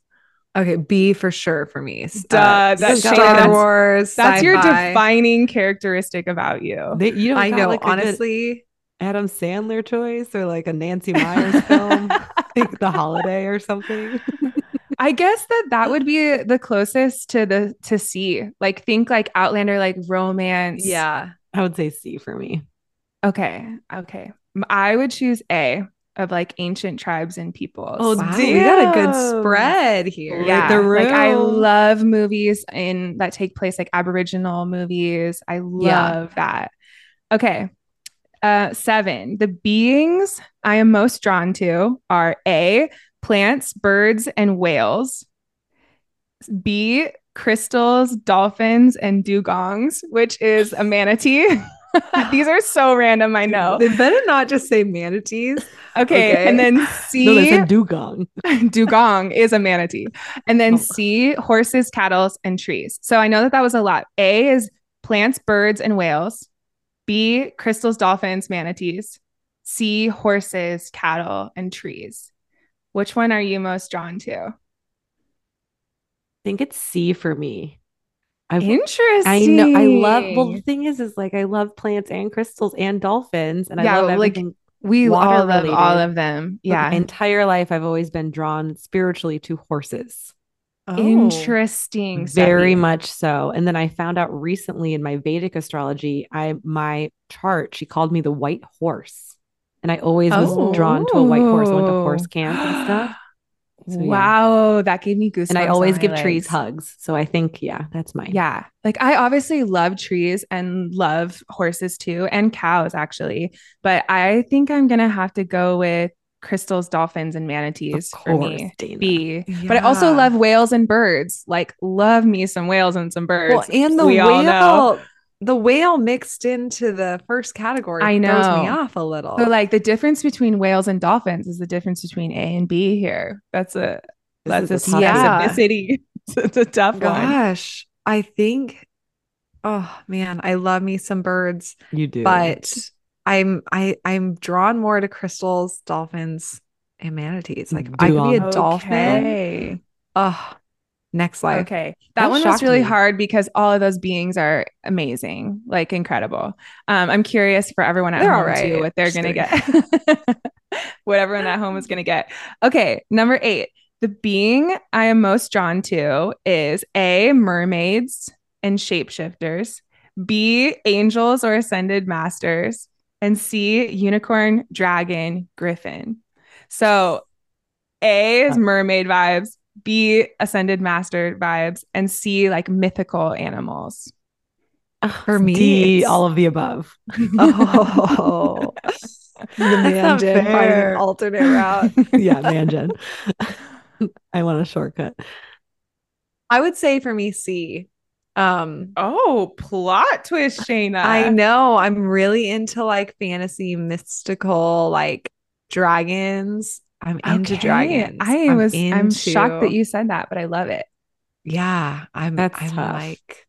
Okay, B for sure for me. Duh, uh, that's Star Wars. That's sci-fi. your defining characteristic about you. They, you I know, like honestly. Adam Sandler choice or like a Nancy Meyers film, *laughs* like The Holiday or something. *laughs* I guess that that would be *laughs* the closest to the to C. Like think like Outlander, like romance. Yeah, I would say C for me. Okay, okay. I would choose A of like ancient tribes and peoples. Oh, wow. we got a good spread here. Yeah, the room. like I love movies in that take place like Aboriginal movies. I love yeah. that. Okay, uh, seven. The beings I am most drawn to are A, plants, birds, and whales. B, crystals, dolphins, and dugongs, which is a manatee. *laughs* These are so random, I know. They better not just say manatees. Okay, Okay. and then C *laughs* No, they dugong. *laughs* dugong is a manatee. And then Oh. C horses, cattle, and trees. So I know that that was a lot. A is plants, birds, and whales. B crystals, dolphins, manatees. C horses, cattle, and trees. Which one are you most drawn to? I think it's C for me. I've, Interesting. I know. I love. Well, the thing is, is like I love plants and crystals and dolphins, and I Yeah, love like, everything. we all love all of them. Yeah. my entire life, I've always been drawn spiritually to horses. Oh. Interesting. Very much so. And then I found out recently in my Vedic astrology, I my chart, she called me the white horse. And I always was drawn to a white horse. I went to oh. horse camp and stuff. *gasps* So, yeah. wow, that gave me goosebumps. And I always give trees hugs. So I think, yeah, that's mine. Yeah. Like I obviously love trees and love horses too, and cows actually. But I think I'm going to have to go with crystals, dolphins, and manatees Of for me. Dana. B. But I also love whales and birds. Like, love me some whales and some birds. Well, and the we whale, the whale mixed into the first category I know. throws me off a little. So, like, the difference between whales and dolphins is the difference between A and B here. That's a This that's a tough Yeah. specificity. *laughs* it's a tough one. Gosh, I think. Oh man, I love me some birds, You do. but I'm I I'm drawn more to crystals, dolphins, and manatees. Like if I could be a Dugong. dolphin. Oh, next life. Okay. That That one was really me. hard because all of those beings are amazing, like incredible. Um, I'm curious for everyone at They're home right. too what they're gonna get. *laughs* what everyone at home is gonna get. Okay, number eight. The being I am most drawn to is A, mermaids and shapeshifters, B, angels or ascended masters, and C, unicorn, dragon, griffin. So A is mermaid vibes, B, ascended master vibes, and C, like mythical animals. For me, D, all of the above. *laughs* Oh, the man not did fair. an alternate route. *laughs* yeah, ManGen. *laughs* I want a shortcut. I would say for me, C. Um, Oh, plot twist, Shayna. I know I'm really into like fantasy, mystical, like dragons. I'm into Okay. dragons. I I'm was I'm shocked that you said that, but I love it. Yeah, I'm. That's I'm tough. like.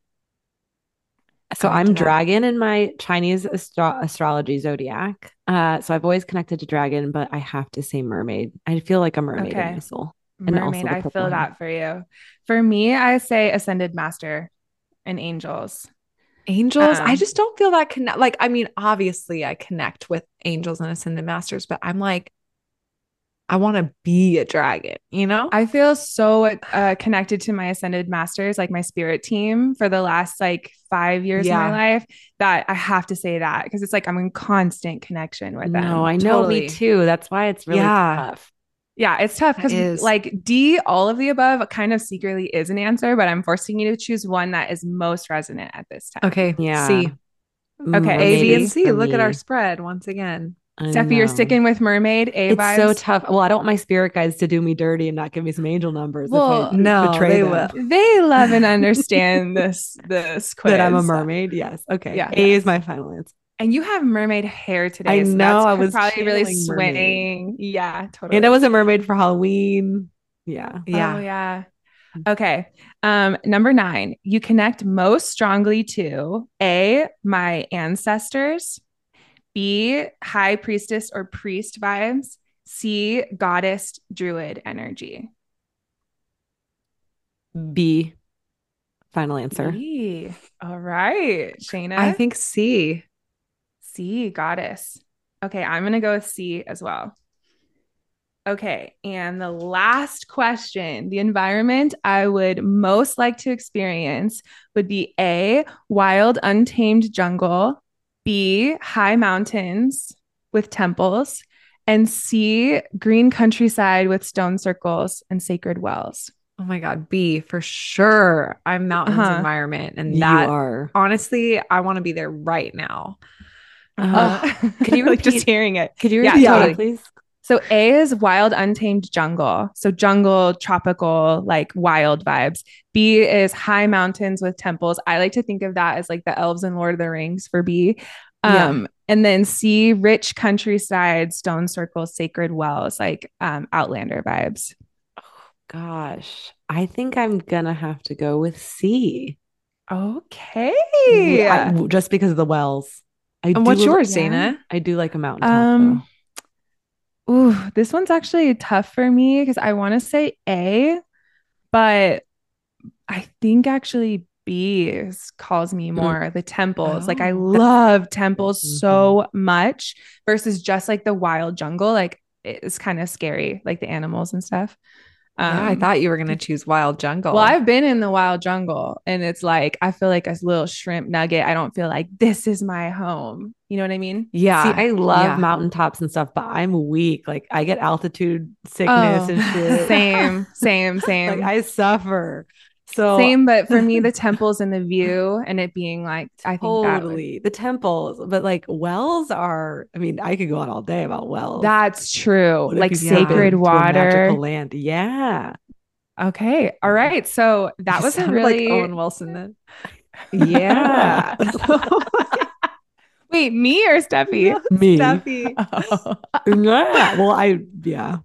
So I'm into dragon in my Chinese astro- astrology zodiac. Uh, so I've always connected to dragon, but I have to say mermaid. I feel like a mermaid Okay. in my soul. And Mermaid, I feel that for you. For me, I say ascended master and angels. Angels, I Um, just don't feel that connect. Like, I mean, obviously, I connect with angels and ascended masters, but I'm like, I want to be a dragon. You know? I feel so uh, connected to my ascended masters, like my spirit team for the last like five years Yeah. of my life, that I have to say that because it's like I'm in constant connection with them. No, I know Totally. me too. That's why it's really Yeah. tough. Yeah, it's tough because like D, all of the above kind of secretly is an answer, but I'm forcing you to choose one that is most resonant at this time. okay. Yeah. C. Okay, A, B, and C. Look at our spread once again. I Steffi, you're sticking with mermaid, A It's vibes. so tough. Well, I don't want my spirit guides to do me dirty and not give me some angel numbers. Well, if I no, they them. will. They love and understand this this quiz. *laughs* That I'm a mermaid. Yes. Okay. Yeah. A is my final answer. And you have mermaid hair today. I so know, that's I was probably really channeling mermaid. Yeah, totally. And I was a mermaid for Halloween. Yeah. Yeah. Oh, yeah. Okay. Um, number nine, you connect most strongly to A, my ancestors, B, high priestess or priest vibes, C, goddess druid energy. B. Final answer. B. All right, Shayna. I think C. C, goddess. Okay, I'm going to go with C as well. Okay, and the last question the environment I would most like to experience would be A, wild, untamed jungle, B, high mountains with temples, and C, green countryside with stone circles and sacred wells. Oh my God. B for sure. I'm mountains Uh-huh. environment. And You that, are. honestly, I want to be there right now. Uh-huh. Could you *laughs* like just hearing it? Could you repeat that, totally. please? So A is wild, untamed jungle. So jungle, tropical, like wild vibes. B is high mountains with temples. I like to think of that as like the elves in Lord of the Rings for B. Um, yeah. and then C, rich countryside, stone circles, sacred wells, like um, Outlander vibes. Oh, gosh, I think I'm gonna have to go with C. Okay. Yeah, just because of the wells. I and what's yours, Dana? I do like a mountain. Um, ooh, this one's actually tough for me because I want to say A, but I think actually B calls me more the temples. Oh. Like I oh. love temples mm-hmm. so much versus just like the wild jungle. Like it's kind of scary, like the animals and stuff. Um, yeah, I um, thought you were going to choose wild jungle. Well, I've been in the wild jungle and it's like, I feel like a little shrimp nugget. I don't feel like this is my home. You know what I mean? Yeah. See, I love yeah. mountaintops and stuff, but I'm weak. Like I get altitude sickness oh, and *laughs* shit. Same, same, same. like I suffer. So same, but for me, the *laughs* temples and the view and it being like I think totally would... the temples, but like wells are. I mean, I could go on all day about wells. That's true. What like sacred water, land. Yeah. Okay. All right. So that you was a really like Owen Wilson then. Yeah. *laughs* Wait, me or Steffi? *laughs* Me. Steffi. Oh. *laughs* yeah. Well, I yeah.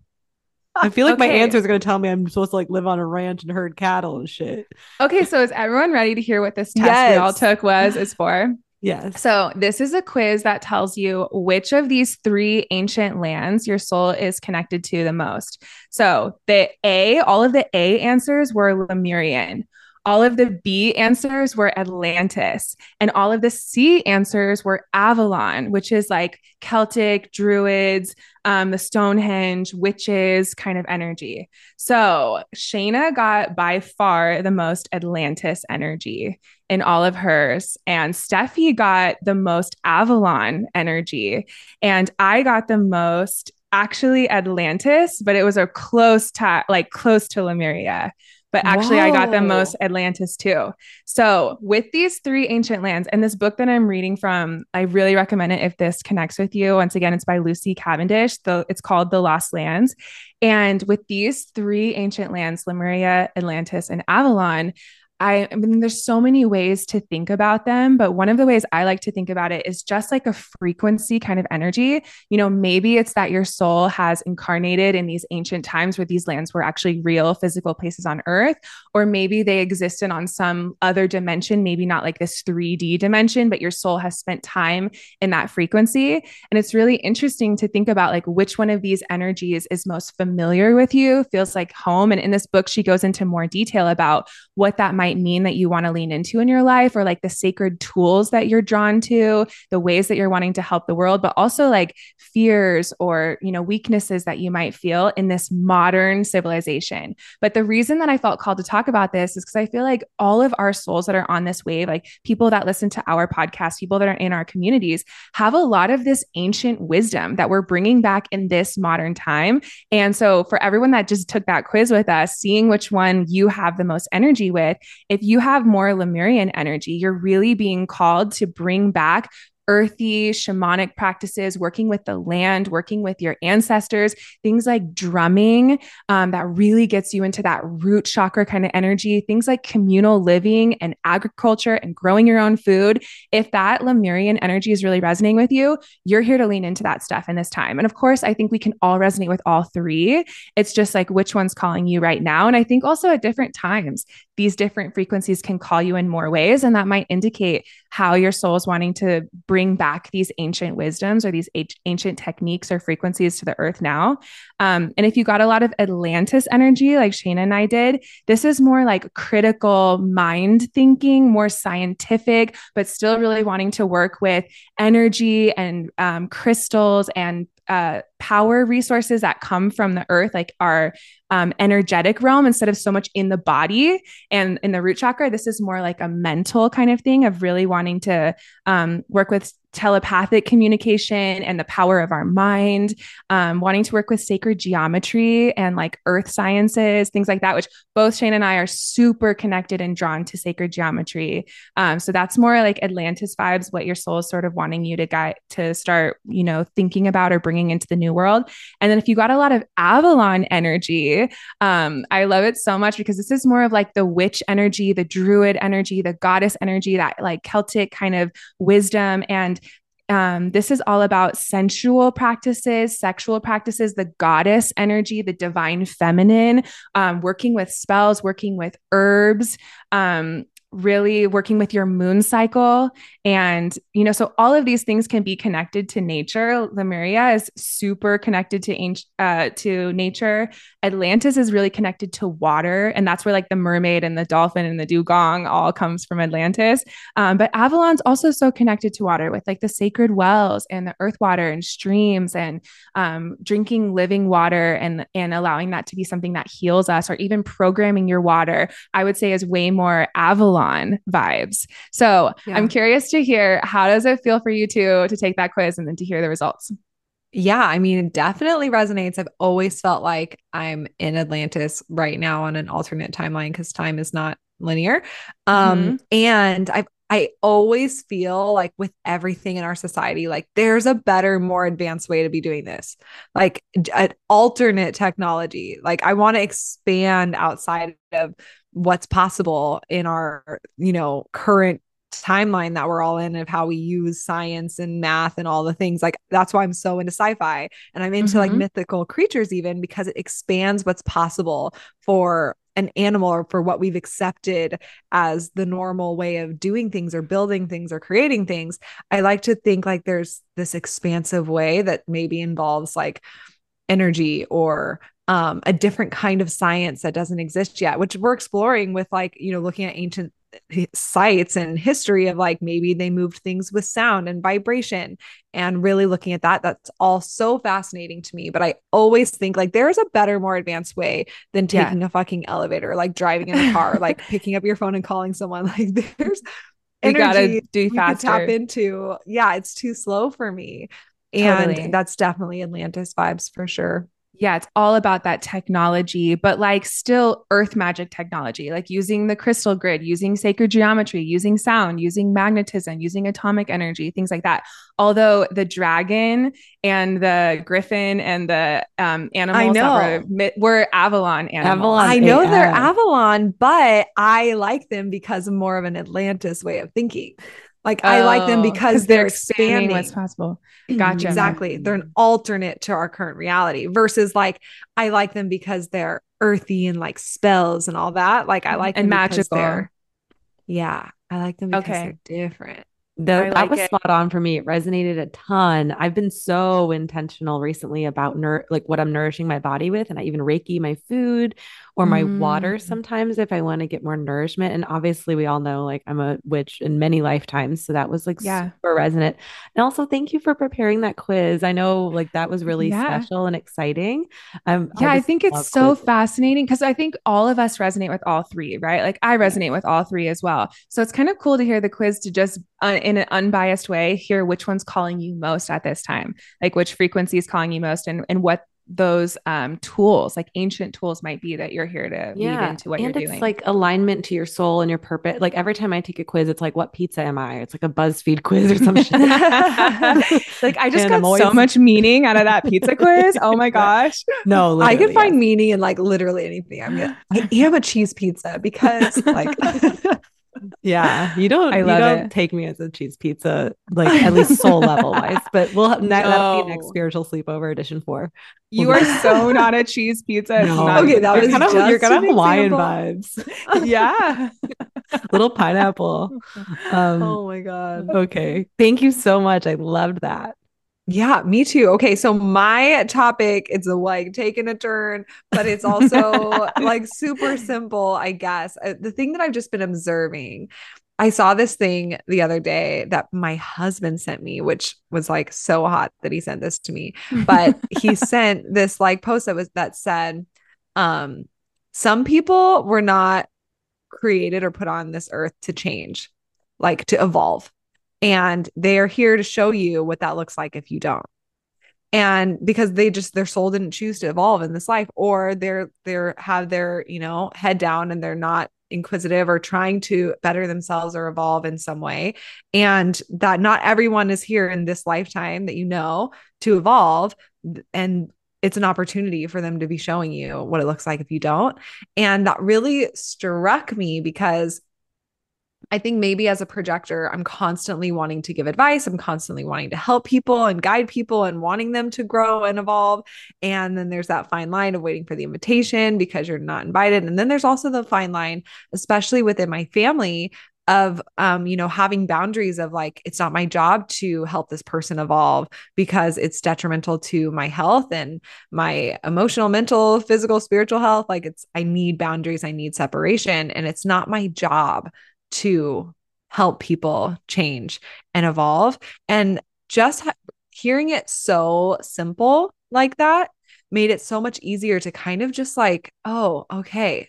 I feel like okay. my answer is going to tell me I'm supposed to like live on a ranch and herd cattle and shit. Okay, so is everyone ready to hear what this test yes. we all took was is for? *laughs* Yes. So, this is a quiz that tells you which of these three ancient lands your soul is connected to the most. So, the A, all of the A answers were Lemurian. All of the B answers were Atlantis, and all of the C answers were Avalon, which is like Celtic, Druids, um, the Stonehenge, witches kind of energy. So Shayna got by far the most Atlantis energy in all of hers, and Steffi got the most Avalon energy, and I got the most actually Atlantis, but it was a close to like close to Lemuria but actually Whoa. I got the most Atlantis too. So with these three ancient lands and this book that I'm reading from, I really recommend it if this connects with you. Once again, it's by Lucy Cavendish. The, it's called The Lost Lands. And with these three ancient lands, Lemuria, Atlantis, and Avalon, I, I, mean, there's so many ways to think about them, but one of the ways I like to think about it is just like a frequency kind of energy. You know, maybe it's that your soul has incarnated in these ancient times where these lands were actually real physical places on earth, or maybe they existed on some other dimension, maybe not like this 3D dimension, but your soul has spent time in that frequency. And it's really interesting to think about like which one of these energies is most familiar with you, feels like home. And in this book, she goes into more detail about what that might might mean that you want to lean into in your life or like the sacred tools that you're drawn to, the ways that you're wanting to help the world, but also like fears or, you know, weaknesses that you might feel in this modern civilization. But the reason that I felt called to talk about this is because I feel like all of our souls that are on this wave, like people that listen to our podcast, people that are in our communities, have a lot of this ancient wisdom that we're bringing back in this modern time. And so for everyone that just took that quiz with us, seeing which one you have the most energy with if you have more Lemurian energy, you're really being called to bring back earthy shamanic practices, working with the land, working with your ancestors, things like drumming um, that really gets you into that root chakra kind of energy, things like communal living and agriculture and growing your own food. If that Lemurian energy is really resonating with you, you're here to lean into that stuff in this time. And of course, I think we can all resonate with all three. It's just like which one's calling you right now. And I think also at different times, these different frequencies can call you in more ways. And that might indicate how your soul is wanting to bring back these ancient wisdoms or these ancient techniques or frequencies to the earth now. Um, and if you got a lot of Atlantis energy, like Shayna and I did, this is more like critical mind thinking, more scientific, but still really wanting to work with energy and um, crystals and uh, power resources that come from the earth, like our um, energetic realm, instead of so much in the body and in the root chakra, this is more like a mental kind of thing of really wanting to um, work with telepathic communication and the power of our mind, um, wanting to work with sacred geometry and like earth sciences, things like that, which both Shayna and I are super connected and drawn to sacred geometry. Um, so that's more like Atlantis vibes, what your soul is sort of wanting you to guide to start, you know, thinking about or bringing into the new world. And then if you got a lot of Avalon energy, um, I love it so much because this is more of like the witch energy, the druid energy, the goddess energy, that like Celtic kind of wisdom and Um, this is all about sensual practices, sexual practices, the goddess energy, the divine feminine, um, working with spells, working with herbs, um, really working with your moon cycle. And you know so all of these things can be connected to nature. Lemuria is super connected to uh, to nature. Atlantis is really connected to water. And that's where like the mermaid and the dolphin and the dugong all comes from atlantis. Um, but avalon's also so connected to water with like the sacred wells and the earth water and streams and um, drinking living water and and allowing that to be something that heals us or even programming your water. I would say is way more avalon Avalon vibes. So yeah. I'm curious to hear how does it feel for you to to take that quiz and then to hear the results? Yeah, I mean, it definitely resonates. I've always felt like I'm in Atlantis right now on an alternate timeline because time is not linear. Um, mm-hmm. and I've I always feel like with everything in our society, like there's a better, more advanced way to be doing this, like an alternate technology. Like I want to expand outside of what's possible in our, you know, current timeline that we're all in of how we use science and math and all the things. Like that's why i'm so into sci-fi. And i'm into mm-hmm. like mythical creatures even because it expands what's possible for an animal or for what we've accepted as the normal way of doing things or building things or creating things. I like to think like there's this expansive way that maybe involves like energy or um, a different kind of science that doesn't exist yet, which we're exploring with like, you know, looking at ancient sites and history of like maybe they moved things with sound and vibration and really looking at that. That's all so fascinating to me but i always think like there's a better more advanced way than taking yeah. a fucking elevator like driving in a car like *laughs* picking up your phone and calling someone. Like *laughs* there's you gotta do faster tap into. Yeah it's too slow for me. And totally. that's definitely atlantis vibes for sure yeah, it's all about that technology, but like still earth magic technology, like using the crystal grid, using sacred geometry, using sound, using magnetism, using atomic energy, things like that. Although the dragon and the griffin and the um, animals I know. Were, were, Avalon animals. Avalon, I know they're Avalon, but I like them because of more of an Atlantis way of thinking. Like oh, I like them oh, because they're, they're expanding, expanding what's possible. Mm-hmm, gotcha. exactly. They're an alternate to our current reality versus like I like them because they're earthy and like spells and all that. Like I mm-hmm, like and magical. Yeah, I like them because okay. they're different. The, like that was it. spot on for me. It resonated a ton. I've been so intentional recently about nur- like what I'm nourishing my body with, and I even Reiki my food or my mm. water sometimes if I want to get more nourishment. And obviously, we all know like I'm a witch in many lifetimes, so that was like yeah. super resonant. And also, thank you for preparing that quiz. I know like that was really yeah. special and exciting. Um, yeah, I, I think it's so quizzes. fascinating because I think all of us resonate with all three, right? Like I resonate with all three as well. So it's kind of cool to hear the quiz to just uh, in an unbiased way hear which one's calling you most at this time, like which frequency is calling you most, and and what those um, tools, like ancient tools, might be that you're here to yeah. weave into what and you're doing. it's like alignment to your soul and your purpose. Like every time I take a quiz, it's like, what pizza am I? It's like a BuzzFeed quiz or something. *laughs* like I just and got so much meaning out of that pizza quiz. Oh my *laughs* gosh! No, I can find meaning in like literally anything. I'm gonna, I *gasps* am a cheese pizza because like *laughs* yeah, you don't. I love you don't it. Take me as a cheese pizza, *laughs* like at least soul level wise. But we'll have, no. *laughs* that'll be next spiritual sleepover edition four. You we'll are *laughs* so not a cheese pizza. No. Okay, that was kind of you're kind of Hawaiian vibes. yeah, little pineapple. Um, oh my god. Okay, thank you so much. I loved that. Yeah, me too. Okay, so my topic it's like taking a turn, but it's also *laughs* like super simple, I guess. Uh, the thing that I've just been observing, I saw this thing the other day that my husband sent me, which was like so hot that he sent this to me. But he *laughs* sent this like post that was that said, um, some people were not created or put on this earth to change, like to evolve and they are here to show you what that looks like if you don't. And because they just their soul didn't choose to evolve in this life or they're they're have their you know head down and they're not inquisitive or trying to better themselves or evolve in some way. And that not everyone is here in this lifetime that you know to evolve and it's an opportunity for them to be showing you what it looks like if you don't. And that really struck me because I think maybe as a projector, I'm constantly wanting to give advice. I'm constantly wanting to help people and guide people and wanting them to grow and evolve. And then there's that fine line of waiting for the invitation because you're not invited. And then there's also the fine line, especially within my family, of um you know having boundaries of like it's not my job to help this person evolve because it's detrimental to my health and my emotional mental physical spiritual health like it's i need boundaries i need separation and it's not my job to help people change and evolve and just hearing it so simple like that made it so much easier to kind of just like oh okay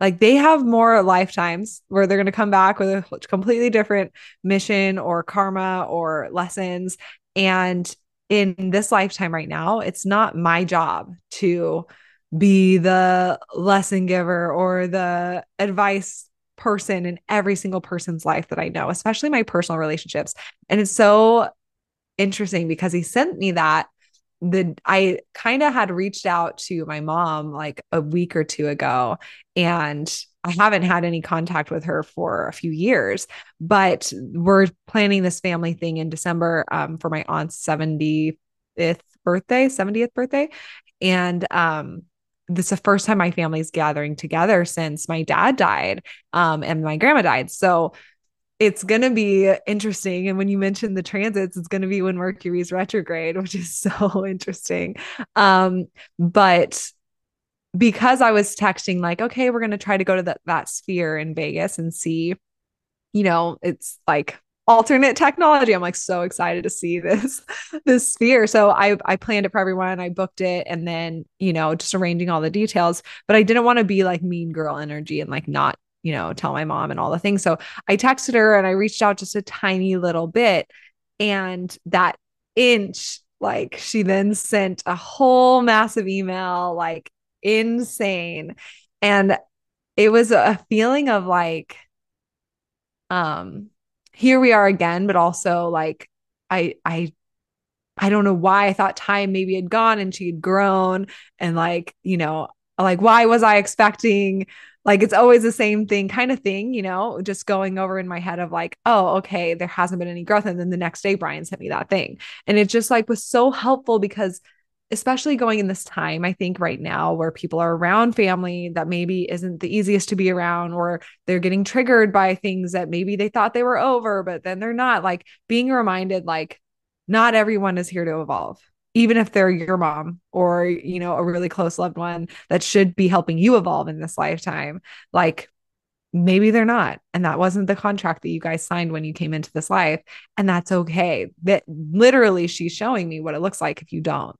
like they have more lifetimes where they're going to come back with a completely different mission or karma or lessons. And in this lifetime right now, it's not my job to be the lesson giver or the advice person in every single person's life that I know, especially my personal relationships. And it's so interesting because he sent me that the I kind of had reached out to my mom like a week or two ago and I haven't had any contact with her for a few years, but we're planning this family thing in December um, for my aunt's 75th birthday, 70th birthday. And um, this is the first time my family's gathering together since my dad died um, and my grandma died. So it's going to be interesting. And when you mentioned the transits, it's going to be when Mercury's retrograde, which is *laughs* so interesting. Um, but because I was texting, like, okay, we're going to try to go to that sphere in Vegas and see, you know, it's like alternate technology. I'm like so excited to see this *laughs* this sphere. So I I planned it for everyone. I booked it and then, you know, just arranging all the details, but I didn't want to be like mean girl energy and like not you know, tell my mom and all the things. So I texted her and I reached out just a tiny little bit. And that inch, like, she then sent a whole massive email, like, insane. And it was a feeling of like, um, here we are again, but also like, I, I, I don't know why I thought time maybe had gone and she had grown and like, you know, like why was I expecting like it's always the same thing kind of thing, you know, just going over in my head of like, oh, okay, there hasn't been any growth. And then the next day, Brian sent me that thing. And it just like was so helpful because especially going in this time, I think right now where people are around family that maybe isn't the easiest to be around, or they're getting triggered by things that maybe they thought they were over, but then they're not. Like being reminded, like, not everyone is here to evolve even if they're your mom or you know a really close loved one that should be helping you evolve in this lifetime. Like maybe they're not and that wasn't the contract that you guys signed when you came into this life and that's okay. That literally she's showing me what it looks like if you don't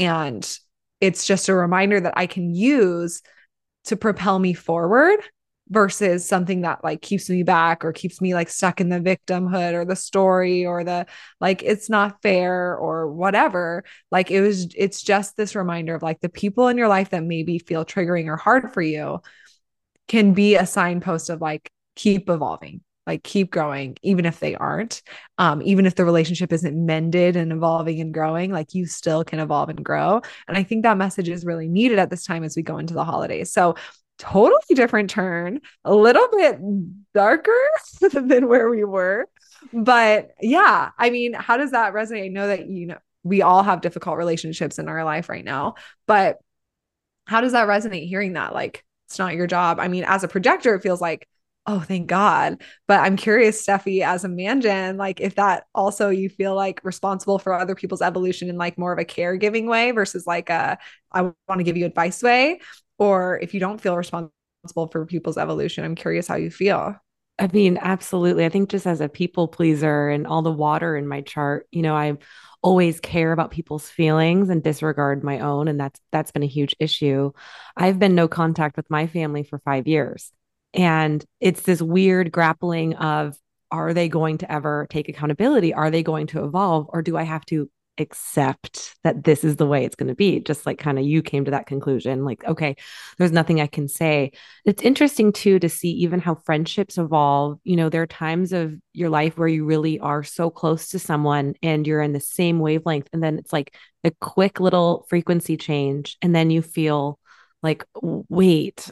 and it's just a reminder that I can use to propel me forward versus something that like keeps me back or keeps me like stuck in the victimhood or the story or the like it's not fair or whatever. Like it was it's just this reminder of like the people in your life that maybe feel triggering or hard for you can be a signpost of like keep evolving like keep growing even if they aren't um even if the relationship isn't mended and evolving and growing like you still can evolve and grow and i think that message is really needed at this time as we go into the holidays so totally different turn, a little bit darker *laughs* than where we were. But yeah, I mean, how does that resonate? I know that, you know, we all have difficult relationships in our life right now, but how does that resonate hearing that? Like, it's not your job. I mean, as a projector, it feels like, oh, thank God. But I'm curious, Steffi, as a mangen, like if that also you feel like responsible for other people's evolution in like more of a caregiving way versus like a I want to give you advice way, or if you don't feel responsible for people's evolution i'm curious how you feel. I mean absolutely. I think just as a people pleaser and all the water in my chart you know i always care about people's feelings and disregard my own and that's that's been a huge issue. I've been no contact with my family for 5 years and it's this weird grappling of are they going to ever take accountability? Are they going to evolve? Or do i have to accept that this is the way it's going to be? Just like kind of you came to that conclusion like okay there's nothing i can say. It's interesting too to see even how friendships evolve. You know there are times of your life where you really are so close to someone and you're in the same wavelength and then it's like a quick little frequency change and then you feel like wait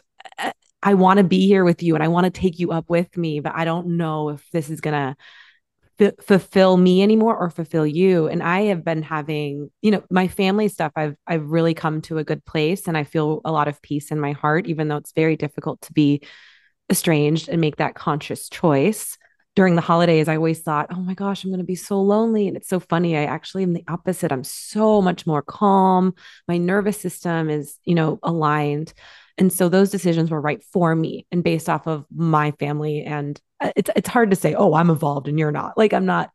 I want to be here with you and I want to take you up with me, but I don't know if this is going to f- fulfill me anymore or fulfill you. And I have been having, you know, my family stuff. I've I've really come to a good place and I feel a lot of peace in my heart, even though it's very difficult to be estranged and make that conscious choice. During the holidays, I always thought, oh my gosh, I'm going to be so lonely. And it's so funny. I actually am the opposite. I'm so much more calm. My nervous system is, you know, aligned. And so those decisions were right for me and based off of my family. And uh, it's it's hard to say, oh, I'm evolved and you're not. Like I'm not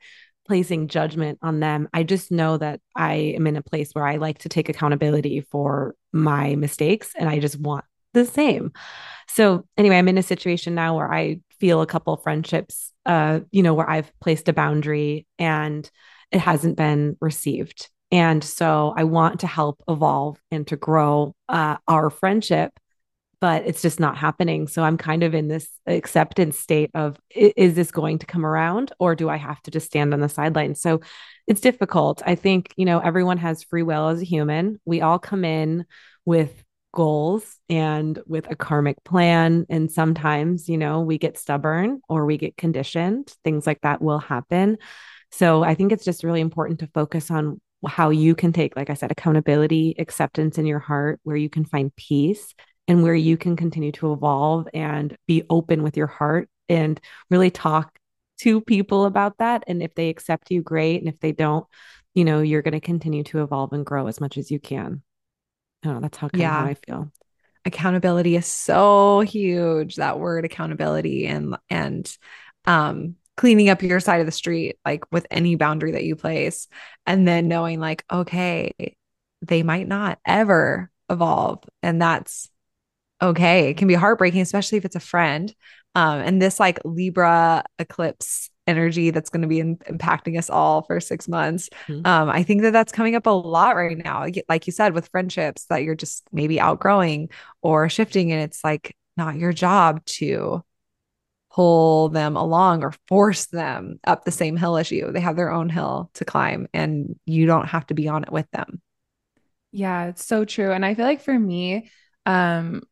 placing judgment on them. I just know that I am in a place where I like to take accountability for my mistakes and I just want the same. So anyway, I'm in a situation now where I feel a couple friendships uh, you know, where I've placed a boundary and it hasn't been received. And so I want to help evolve and to grow uh, our friendship but it's just not happening. So I'm kind of in this acceptance state of is this going to come around or do I have to just stand on the sidelines? So it's difficult. I think, you know, everyone has free will as a human. We all come in with goals and with a karmic plan. And sometimes, you know, we get stubborn or we get conditioned. Things like that will happen. So I think it's just really important to focus on how you can take, like I said, accountability, acceptance in your heart, where you can find peace and where you can continue to evolve and be open with your heart and really talk to people about that. And if they accept you, great. And if they don't, you know, you're going to continue to evolve and grow as much as you can. Oh, that's how, yeah. how I feel. Accountability is so huge. That word accountability and and um cleaning up your side of the street, like with any boundary that you place, and then knowing like, okay, they might not ever evolve. And that's okay. It can be heartbreaking, especially if it's a friend. Um, and this like Libra eclipse energy that's going to be in, impacting us all for six months. Mm-hmm. Um, I think that that's coming up a lot right now. Like you said, with friendships that you're just maybe outgrowing or shifting, and it's like not your job to pull them along or force them up the same hill as you. They have their own hill to climb, and you don't have to be on it with them. Yeah, it's so true. And I feel like for me, um,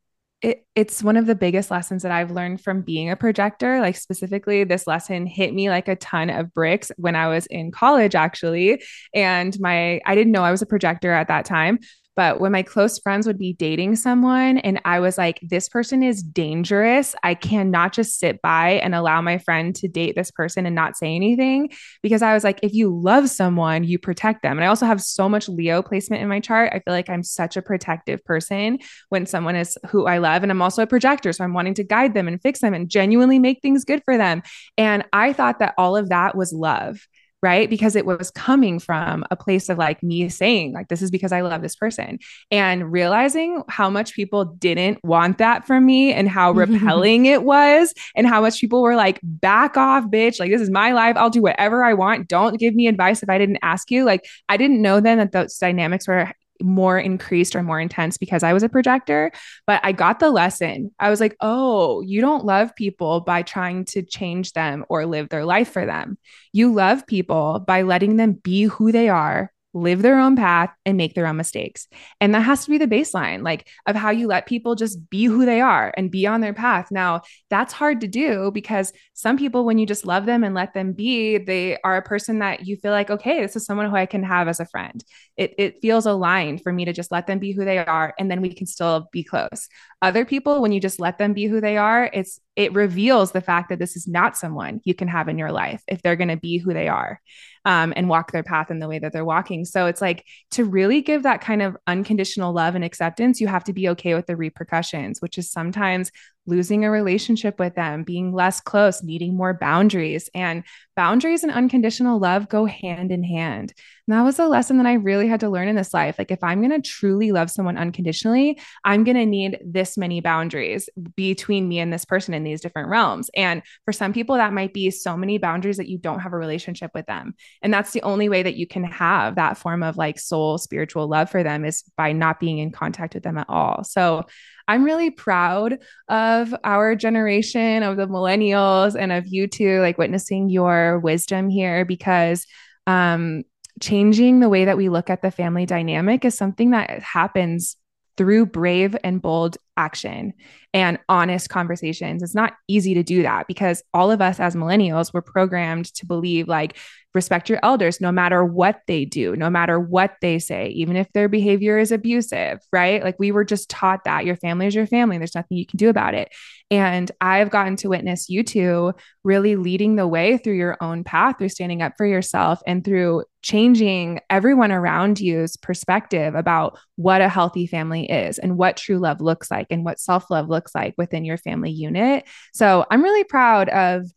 it, it's one of the biggest lessons that I've learned from being a projector. Like, specifically, this lesson hit me like a ton of bricks when I was in college, actually. And my, I didn't know I was a projector at that time, but when my close friends would be dating someone and I was like, this person is dangerous, I cannot just sit by and allow my friend to date this person and not say anything. Because I was like, if you love someone, you protect them. And I also have so much Leo placement in my chart. I feel like I'm such a protective person when someone is who I love. And I'm also a projector. So I'm wanting to guide them and fix them and genuinely make things good for them. And I thought that all of that was love right? Because it was coming from a place of like me saying, like, this is because I love this person and realizing how much people didn't want that from me and how *laughs* repelling it was, and how much people were like, back off, bitch. Like, this is my life. I'll do whatever I want. Don't give me advice if I didn't ask you. Like, I didn't know then that those dynamics were more increased or more intense because I was a projector, but I got the lesson. I was like, oh, you don't love people by trying to change them or live their life for them. You love people by letting them be who they are live their own path and make their own mistakes. And that has to be the baseline, like of how you let people just be who they are and be on their path. Now, that's hard to do because some people, when you just love them and let them be, they are a person that you feel like, okay, this is someone who I can have as a friend. It, it feels aligned for me to just let them be who they are and then we can still be close. Other people, when you just let them be who they are, it's it reveals the fact that this is not someone you can have in your life if they're going to be who they are um, and walk their path in the way that they're walking. So it's like to really give that kind of unconditional love and acceptance, you have to be okay with the repercussions, which is sometimes losing a relationship with them, being less close, needing more boundaries. And boundaries and unconditional love go hand in hand. And that was a lesson that I really had to learn in this life. Like, if I'm going to truly love someone unconditionally, I'm going to need this many boundaries between me and this person in these different realms. And for some people, that might be so many boundaries that you don't have a relationship with them. And that's the only way that you can have that form of like soul spiritual love for them is by not being in contact with them at all. So, I'm really proud of our generation, of the millennials, and of you two, like witnessing your wisdom here because um, changing the way that we look at the family dynamic is something that happens through brave and bold action and honest conversations. It's not easy to do that because all of us as millennials were programmed to believe like respect your elders no matter what they do, no matter what they say, even if their behavior is abusive, right? Like we were just taught that your family is your family. There's nothing you can do about it. And I've gotten to witness you two really leading the way through your own path, through standing up for yourself and through changing everyone around you's perspective about what a healthy family is and what true love looks like and what self love looks like within your family unit. So I'm really proud of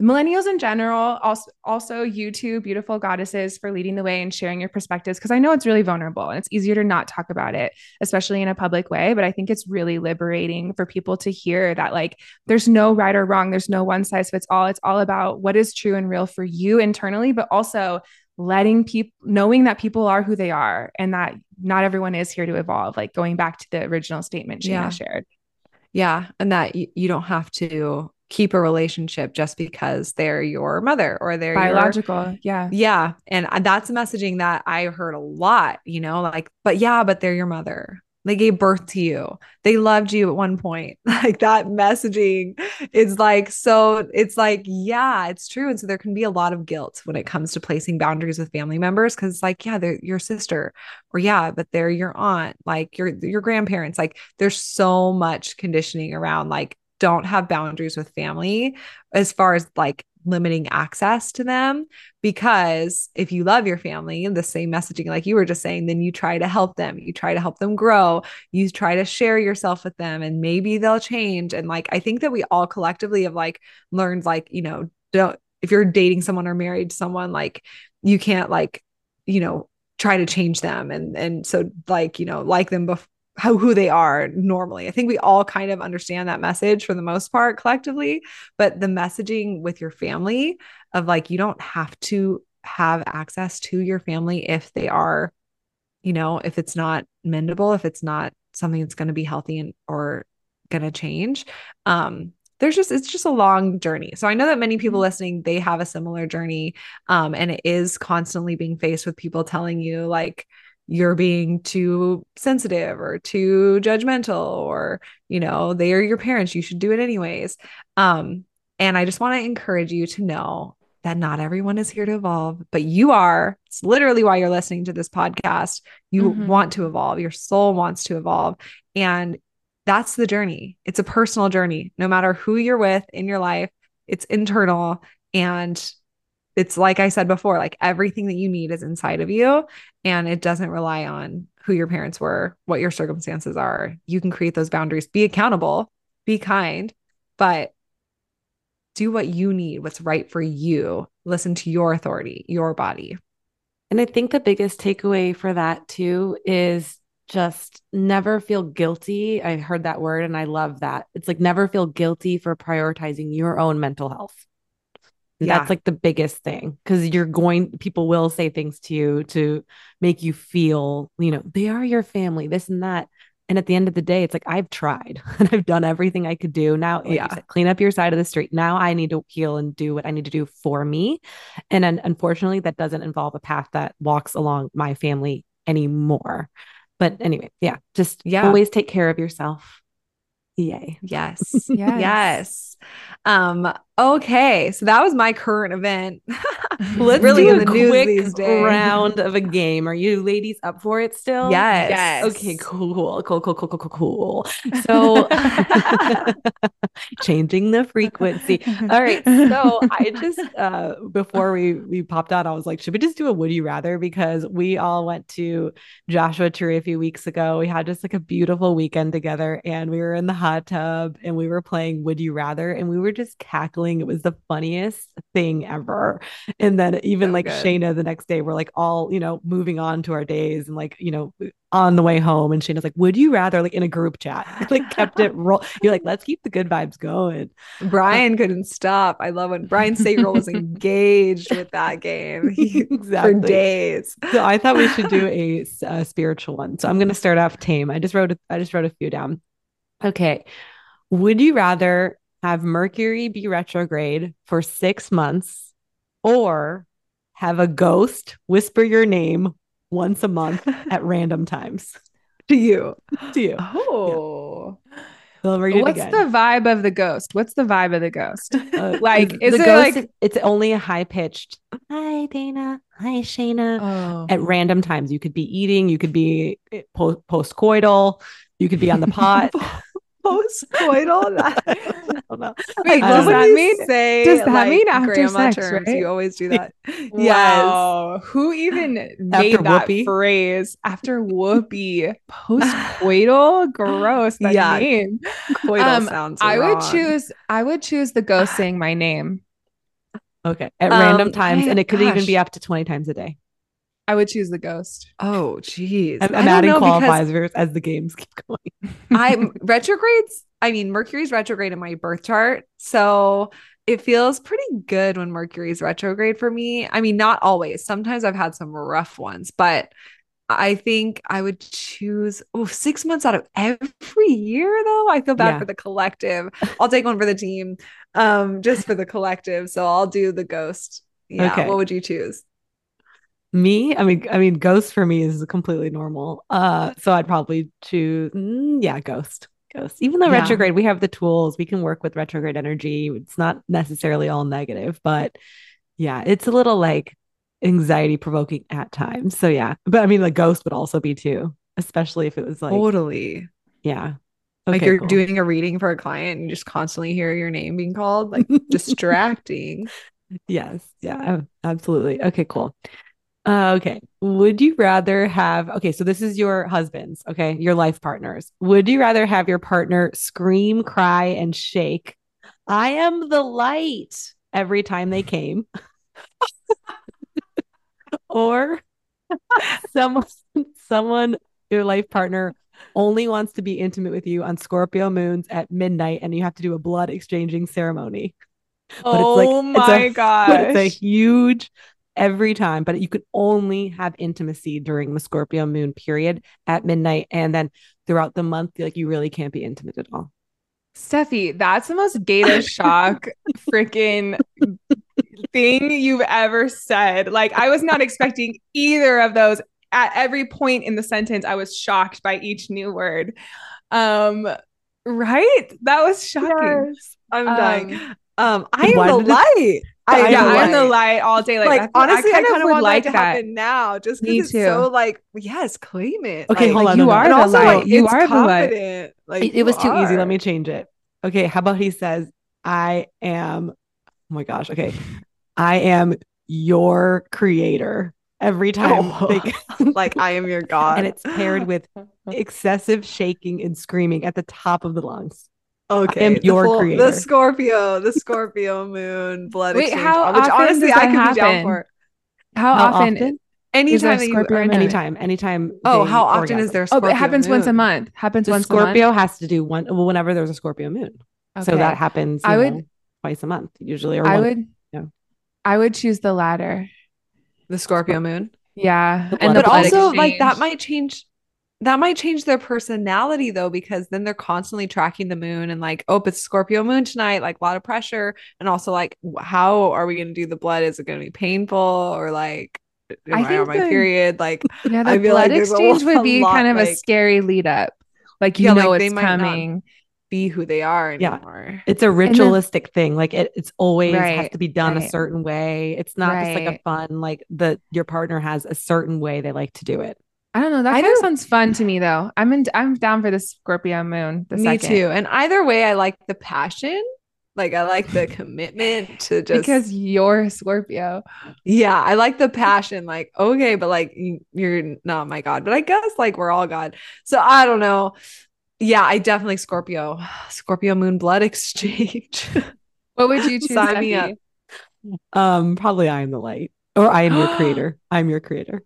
millennials in general, also also you two beautiful goddesses for leading the way and sharing your perspectives because I know it's really vulnerable and it's easier to not talk about it, especially in a public way. But I think it's really liberating for people to hear that like there's no right or wrong, there's no one size fits all. It's all about what is true and real for you internally, but also letting people knowing that people are who they are and that not everyone is here to evolve like going back to the original statement Shayna yeah. shared yeah and that y- you don't have to keep a relationship just because they're your mother or they're biological. Your, yeah. Yeah. And that's a messaging that I heard a lot, you know, like, but yeah, but they're your mother. They gave birth to you. They loved you at one point. *laughs* Like that messaging is like, so it's like, yeah, it's true. And so there can be a lot of guilt when it comes to placing boundaries with family members because it's like, yeah, they're your sister, or yeah, but they're your aunt, like your your grandparents. Like there's so much conditioning around like don't have boundaries with family as far as like limiting access to them because if you love your family and the same messaging like you were just saying then you try to help them you try to help them grow you try to share yourself with them and maybe they'll change. And like i think that we all collectively have like learned like you know don't if you're dating someone or married to someone like you can't like you know try to change them. And and so like you know like them before how who they are normally. I think we all kind of understand that message for the most part collectively, but the messaging with your family of like you don't have to have access to your family if they are you know, if it's not mendable, if it's not something that's going to be healthy and or going to change. Um there's just it's just a long journey. So I know that many people mm-hmm. listening they have a similar journey um and it is constantly being faced with people telling you like you're being too sensitive or too judgmental or you know they are your parents you should do it anyways. Um and i just want to encourage you to know that not everyone is here to evolve but you are. It's literally why you're listening to this podcast. You mm-hmm. want to evolve. Your soul wants to evolve. And that's the journey. It's a personal journey. No matter who you're with in your life it's internal. And it's like I said before, like everything that you need is inside of you and it doesn't rely on who your parents were, what your circumstances are. You can create those boundaries, be accountable, be kind, but do what you need, what's right for you. Listen to your authority, your body. And I think the biggest takeaway for that too is just never feel guilty. I heard that word and I love that. It's like never feel guilty for prioritizing your own mental health. Yeah. That's like the biggest thing because you're going, people will say things to you to make you feel, you know, they are your family, this and that. And at the end of the day, it's like, I've tried *laughs* and I've done everything I could do. Now, like yeah. Said, clean up your side of the street. Now I need to heal and do what I need to do for me. And then unfortunately, that doesn't involve a path that walks along my family anymore. But anyway, yeah, just yeah. always take care of yourself. Yay. Yes. *laughs* yes. yes. Um, okay. So that was my current event. *laughs* Let's really do a the quick round of a game. Are you ladies up for it still? Yes. yes. Okay, cool. Cool, cool, cool, cool, cool, cool. So *laughs* changing the frequency. All right. So I just uh before we we popped out, I was like, should we just do a would you rather? Because we all went to Joshua Tree a few weeks ago. We had just like a beautiful weekend together and we were in the hot tub and we were playing Would You Rather and we were just cackling. It was the funniest thing ever. And then even so like good. Shayna the next day, we're like all, you know, moving on to our days and like, you know, on the way home. And Shayna's like, would you rather like in a group chat? *laughs* like kept it roll. You're like, let's keep the good vibes going. Brian couldn't stop. I love when Brian Sagerl was engaged with that game *laughs* he, exactly. for days. So I thought we should do a, a spiritual one. So I'm going to start off tame. I just wrote, a, I just wrote a few down. Okay. Would you rather have Mercury be retrograde for six months or have a ghost whisper your name once a month *laughs* at random times. to you. to you. Oh. So read it What's the vibe of the ghost? What's the vibe of the ghost? Uh, *laughs* like, the is it ghost like- it's only a high pitched hi Dana, hi Shayna. Oh. At random times, you could be eating, you could be post coital, you could be on the *laughs* pot. Postcoital. *laughs* *laughs* I don't know. Wait, I does that mean- say does that like, mean after sex, terms? right? You always do that. *laughs* yes. Wow. Who even made After that phrase after whoopee? Postcoital? Gross. That Yeah. name. Coital Um, sounds. I would choose I would choose the ghost *sighs* saying my name. Okay. At Um, random times, and it could even be up to 20 times a day. I would choose the ghost. Oh, jeez. I'm, I I'm adding know qualifiers as the games keep going. *laughs* I'm *laughs* retrogrades. I mean, Mercury's retrograde in my birth chart. So it feels pretty good when Mercury's retrograde for me. I mean, not always. Sometimes I've had some rough ones, but I think I would choose oh, six months out of every year, though. I feel bad Yeah. for the collective. I'll take one for the team, um, just for the collective. So I'll do the ghost. Yeah. Okay. What would you choose? Me, I mean, I mean, ghost for me is completely normal. Uh, so I'd probably choose, mm, yeah, ghost, ghost. Even though Yeah. retrograde, we have the tools, we can work with retrograde energy. It's not necessarily all negative, but yeah, it's a little like anxiety provoking at times. So yeah, but I mean, like ghost would also be too, especially if it was like, totally. yeah, like you're cool. doing a reading for a client and you just constantly hear your name being called, like *laughs* distracting. Yes. Yeah. Absolutely. Okay, cool. Uh, okay. Would you rather have, okay, so this is your husband's, okay, your life partners. Would you rather have your partner scream, cry, and shake? I am the light every time they came. *laughs* or *laughs* someone, someone, your life partner only wants to be intimate with you on Scorpio moons at midnight and you have to do a blood exchanging ceremony. But it's like- oh it's my. *laughs* But it's a huge every time, but you can only have intimacy during the Scorpio moon period at midnight. And then throughout the month, like you really can't be intimate at all. Steffi, that's the most data *laughs* shock freaking thing you've ever said. Like, I was not expecting either of those. At every point in the sentence, I was shocked by each new word. Um, right? That was shocking. I'm Um, dying. Um, I am why the light. I yeah, am the I'm the light. light all day. Like, Like, that's- honestly, I kind kind of of would want like that to happen now, just because it's too. so like, yes, claim it. Okay, Like, hold like, on. you no, no. are And the also, light. like, You it's are the light. confident. Like, It, it was too easy. Let me change it. Okay. How about he says, I am, oh my gosh. Okay. I am your creator every *laughs* oh. time. Oh. they- *laughs* like I am your *laughs* god. and it's paired with excessive shaking and screaming at the top of the lungs. Okay. am the your full- creator. The Scorpio, the *laughs* Scorpio moon blood Wait, exchange, how which often honestly does I that could be down happen? for. How, How often? often? Anytime that you Scorpio are in moon? Anytime, anytime. Oh, how often is there? Oh, Scorpio but it happens once a month. Happens The once Scorpio a month. has to do one well, whenever there's a Scorpio moon. So that happens. you I know, would- twice a month usually. Or I one- would. yeah. I would choose the latter. The Scorpio moon. Yeah, The and the but blood also like that might change that might change their personality though because then they're constantly tracking the moon and like oh it's scorpio moon tonight like a lot of pressure and also like how are we going to do the blood is it going to be painful or like am I I, on my the- period like *laughs* Yeah, the I feel blood like there's a exchange *laughs* would be lot, kind of a scary lead up. Like you Yeah, know like, they it's might not- coming. be who they are Yeah. It's a ritualistic thing. Like it, it's always has to be done a certain way. It's not just like a fun, like the your partner has a certain way they like to do it. I don't know. That I kind of sounds fun to me though. I'm in. I'm down for the Scorpio moon. The me second. too and either way i like the passion like i like the commitment to just because you're Scorpio. Yeah, I like the passion. Like, okay, but like you- you're not my God. But I guess like we're all God. So I don't know. Yeah, I definitely Scorpio. *sighs* Scorpio moon blood *laughs* exchange. What would you *laughs* choose? Sign me up. Um, probably I am the light, or I am your *gasps* creator. I'm your creator.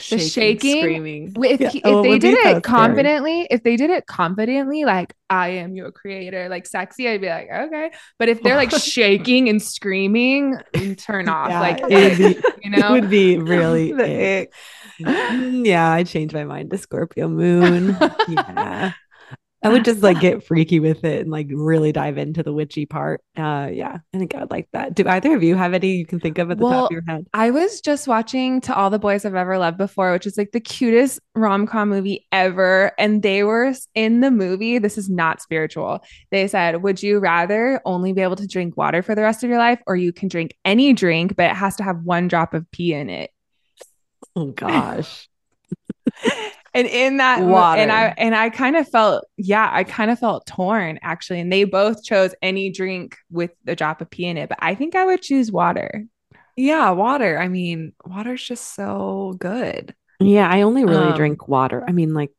Shaking? screaming. If, Yeah, he- oh, if it they did kinda it scary. confidently, if they did it confidently, like I am your creator, like sexy, I'd be like, okay. But if they're like *laughs* shaking and screaming, mm, turn off. Yeah, like it would be, *laughs* you it know, would be really. *laughs* The ick. ick. Mm, yeah, I changed my mind to Scorpio moon. yeah. I would just like *laughs* get freaky with it and like really dive into the witchy part. Uh yeah, I think I would like that. Do either of you have any you can think of at the Well, top of your head? I was just watching To All the Boys I've Ever Loved Before, which is like the cutest rom com movie ever. And they were in the movie. This is not spiritual. They said, Would you rather only be able to drink water for the rest of your life, or you can drink any drink, but it has to have one drop of pee in it? Oh gosh. *laughs* And in that, mo- Water. and I and I kind of felt, yeah, I kind of felt torn actually. And they both chose any drink with a drop of pee in it, but I think I would choose water. Yeah, water. I mean, water's just so good. Yeah, I only really Um, drink water. I mean, like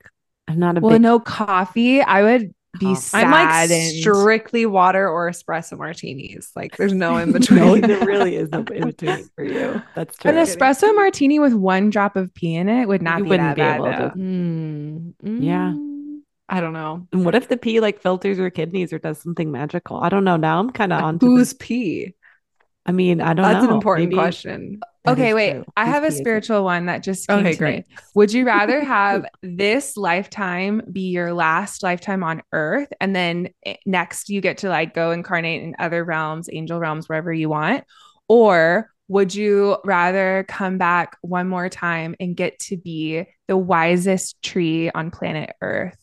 I'm not a Well, big no coffee. I would be Coffee. sad. I'm like strictly water or espresso martinis. Like there's no in *laughs* no, between. there really is no in between for you. That's true. An espresso martini with one drop of pee in it would not You be wouldn't that be bad. able to- though. Mm, Yeah. mm, I don't know. And what if the pee like filters your kidneys or does something magical? I don't know. Now I'm kind of on Who's pee? I mean, I don't That's know. an important Maybe- question. That Okay, wait. true. I have a pee is it? spiritual one that just came Okay, to great. me. Would you rather *laughs* have this lifetime be your last lifetime on earth and then eh, next you get to like go incarnate in other realms, angel realms, wherever you want? Or would you rather come back one more time and get to be the wisest tree on planet Earth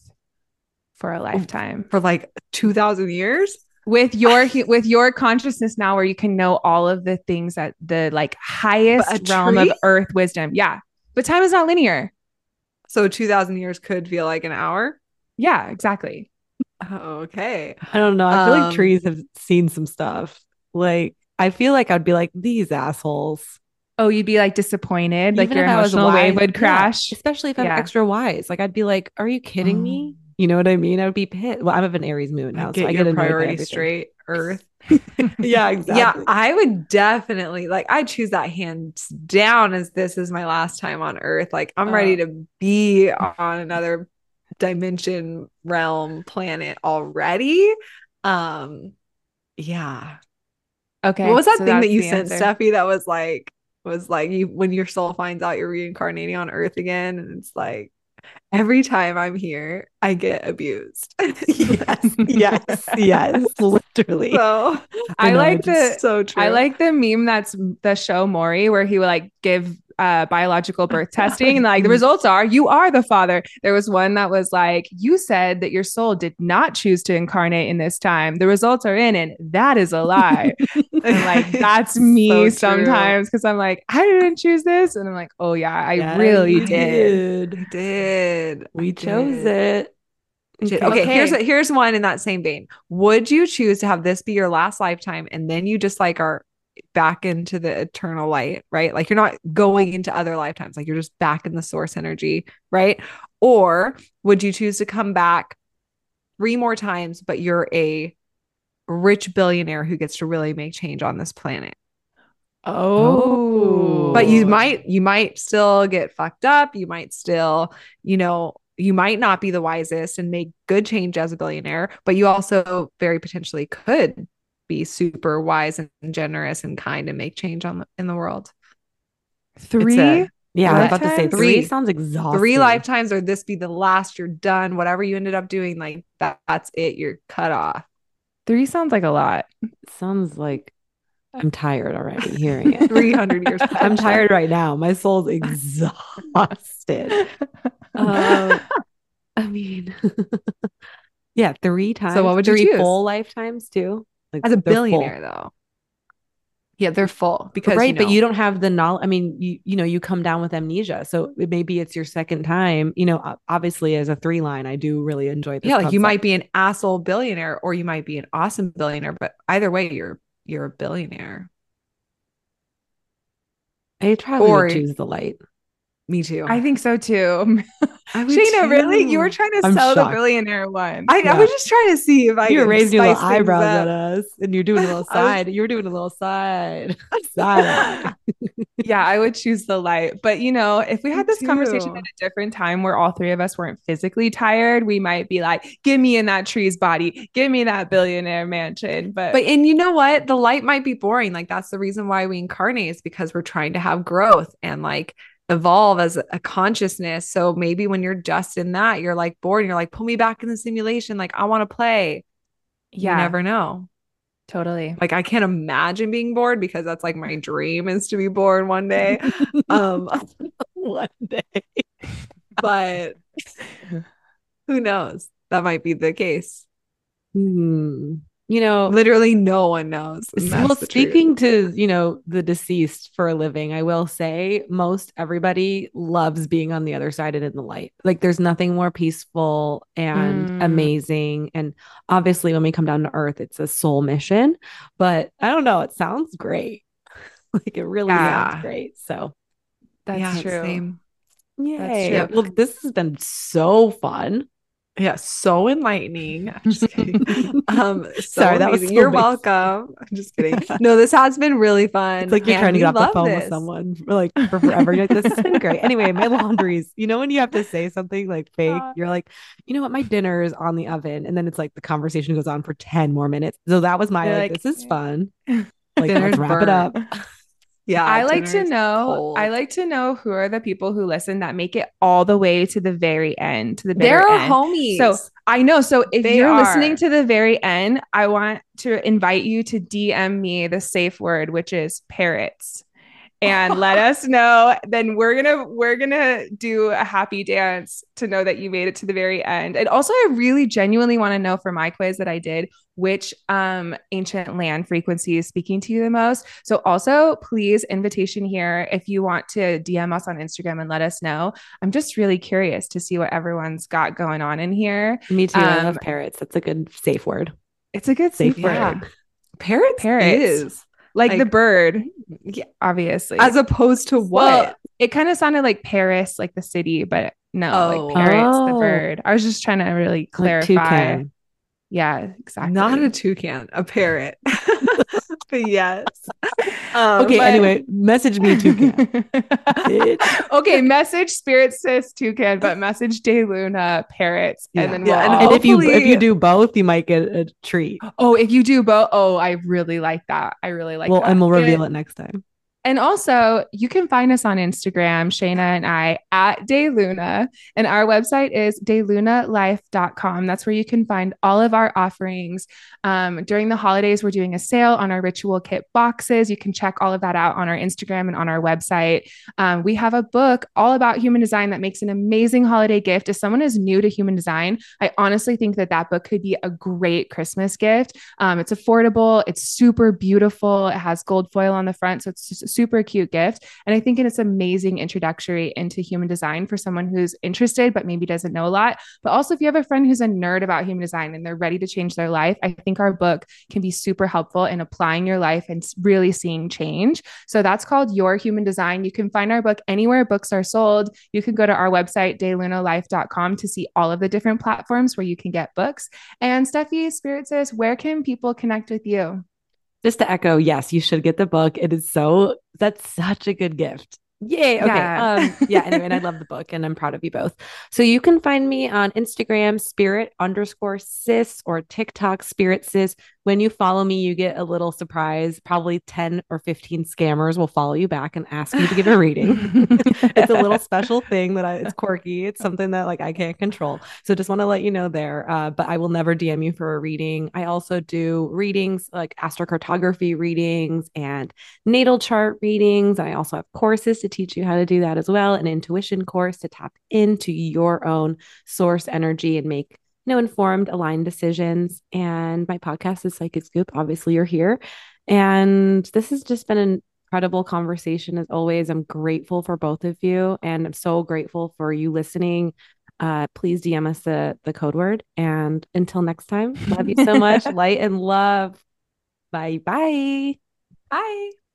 for a lifetime? For like 2,000 years? With your with your consciousness now where you can know all of the things that the like highest But a realm of earth wisdom yeah but time is not linear So 2,000 years could feel like an hour? yeah exactly Okay. I don't know. I feel Um, like trees have seen some stuff. Like I feel like I'd be like these assholes. oh you'd be like disappointed like your if I emotional wave wise- would yeah, crash especially if I'm Yeah. extra wise. Like I'd be like, "Are you kidding me?" You know what I mean? I would be pissed. Well, I'm of an Aries moon now, Get so I get by priority straight, Earth. *laughs* yeah, exactly. Yeah, I would definitely like I choose that hands down as this is my last time on earth. Like I'm ready Uh. to be on another dimension, realm, planet already. Um yeah. okay what was that so thing that you sent, answer. Steffi, that was like was like you when your soul finds out you're reincarnating on earth again and it's like every time I'm here, I get abused. *laughs* yes, yes, *laughs* yes, literally. So I know, like the so true. I like the meme that's the show Maury where he would like give uh biological *laughs* birth testing and like the results are you are the father. There was one that was like you said that your soul did not choose to incarnate in this time. The results are in and that is a lie. *laughs* and like that's me So sometimes because I'm like I didn't choose this and I'm like oh yeah I Yeah, really you did. I did. We I chose did. it. Okay, Okay. here's a, here's one in that same vein. Would you choose to have this be your last lifetime and then you just like are back into the eternal light, right? Like you're not going into other lifetimes, like you're just back in the source energy, right? Or would you choose to come back three more times, but you're a rich billionaire who gets to really make change on this planet? Oh. but you might you might still get fucked up you might still you know you might not be the wisest and make good change as a billionaire but you also very potentially could be super wise and generous and kind and make change on the, in the world three. a- Yeah, I was about to say three, Three. sounds exhausting. three lifetimes or this be the last you're done whatever you ended up doing like that, that's it you're cut off Three sounds like a lot. sounds like I'm tired already hearing it. *laughs* 300 years *laughs* I'm tired right now. My soul's exhausted. *laughs* Um, I mean, yeah, three times. So what would you three choose? full lifetimes too? Like as a they're full. billionaire though yeah they're full because right, you know, but you don't have the knowledge. I mean, you you know, you come down with amnesia, so it- maybe it's your second time. You know, obviously, as a three line, I do really enjoy this. yeah, like you might be an asshole billionaire or you might be an awesome billionaire, but either way, you're you're a billionaire. I probably or- would choose the light. Me too. I think so too. *laughs* I would Shayna, really? You were trying to I'm sell shocked. the billionaire one. I, I was just trying to see if I You were could raising your little eyebrows up. at us, and you're doing a little *laughs* I was- side. You're doing a little side. *laughs* side yeah, I would choose the light. But you know, if we had Me this conversation at a different time where all three of us weren't physically tired, we might be like, give me in that tree's body, give me that billionaire mansion. But, But and you know what? The light might be boring. Like that's the reason why we incarnate is because we're trying to have growth and like evolve as a consciousness. So maybe when you're just in that, you're like bored and you're like, pull me back in the simulation. Like, I want to play. Yeah. You never know. Totally. Like I can't imagine being bored because that's like my dream is to be bored one day. um *laughs* one day. *laughs* but who knows? That might be the case. Hmm. You know, Literally no one knows. well, that's the truth. speaking to, you know, the deceased for a living, I will say most everybody loves being on the other side and in the light. Like there's nothing more peaceful and Mm. amazing. And obviously, when we come down to earth, it's a soul mission. But I don't know, it sounds great. *laughs* like it really Yeah. sounds great. So That's yeah, true. Same. yay. true. Well, this has been so fun. Yeah, so enlightening. *laughs* I'm just kidding. *laughs* um, so Sorry, that was so You're basic. welcome. *laughs* I'm just kidding. No, this has been really fun. It's like you're and trying to get off the phone with someone like for forever. You're like, this has been great. Anyway, my laundries. You know when you have to say something like fake, you're like, you know what, my dinner is on the oven, and then it's like the conversation goes on for ten more minutes. So that was my like, like, this is fun. Like let's wrap it up. Burnt. Yeah, I like to know. cold. I like to know who are the people who listen that make it all the way to the very end, to the there are end. homies. So I know. So if They you're are. listening to the very end, I want to invite you to DM me the safe word, which is parrots. And let us know. Then we're gonna we're gonna do a happy dance to know that you made it to the very end. And also, I really genuinely want to know for my quiz that I did which um ancient land frequency is speaking to you the most. So also, please invitation here if you want to DM us on Instagram and let us know. I'm just really curious to see what everyone's got going on in here. Me too. I Um, love parrots. That's a good safe word. It's a good safe Safe word. yeah. Parrots, Parrots. is Like, the bird, yeah, obviously. as opposed to Well, what? it kind of sounded like Paris, like the city, but no, Oh. like parrots, the Oh. bird. I was just trying to really clarify. toucan. yeah, exactly. Not a toucan, a parrot. *laughs* but yes. Um, Okay. but- anyway, message me toucan. *laughs* Okay, message Spirit Sis Toucan, but message Dayluna Parrots, Yeah. and then Yeah, we'll and all- And if you if you do both, you might get a treat. oh, if you do both, oh, I really like that. I really like well, that. and we'll reveal And- it next time. And also, you can find us on Instagram, Shayna and I, at DayLuna. And our website is daylunalife.com. That's where you can find all of our offerings. Um, during the holidays, we're doing a sale on our ritual kit boxes. You can check all of that out on our Instagram and on our website. Um, we have a book all about human design that makes an amazing holiday gift. If someone is new to human design, I honestly think that that book could be a great Christmas gift. Um, it's affordable, it's super beautiful, it has gold foil on the front. So it's just super cute gift. And I think it's amazing introductory into human design for someone who's interested, but maybe doesn't know a lot. But also, if you have a friend who's a nerd about human design and they're ready to change their life, I think our book can be super helpful in applying your life and really seeing change. So that's called Your Human Design. You can find our book anywhere books are sold. You can go to our website, daylunalife.com, to see all of the different platforms where you can get books. And Steffi, Spirit Sis, where can people connect with you? Just to echo, yes, you should get the book. It is so that's such a good gift. Yay. Okay. Yeah. Um, yeah. Anyway, and I love the book and I'm proud of you both. So you can find me on Instagram, spirit underscore sis or TikTok spirit sis. When you follow me, you get a little surprise. Probably 10 or 15 scammers will follow you back and ask you to give a reading. *laughs* it's a little special thing that I it's quirky. It's something that like I can't control. So just want to let you know there. Uh, but I will never DM you for a reading. I also do readings like astrocartography readings and natal chart readings. I also have courses to teach you how to do that as well, an intuition course to tap into your own source energy and make you know informed, aligned decisions. And my podcast is Psychic Scoop. Obviously, you're here. And this has just been an incredible conversation as always. I'm grateful for both of you, and I'm so grateful for you listening. Uh, please DM us the the code word. And until next time, love you so *laughs* much. Light and love. Bye bye. Bye.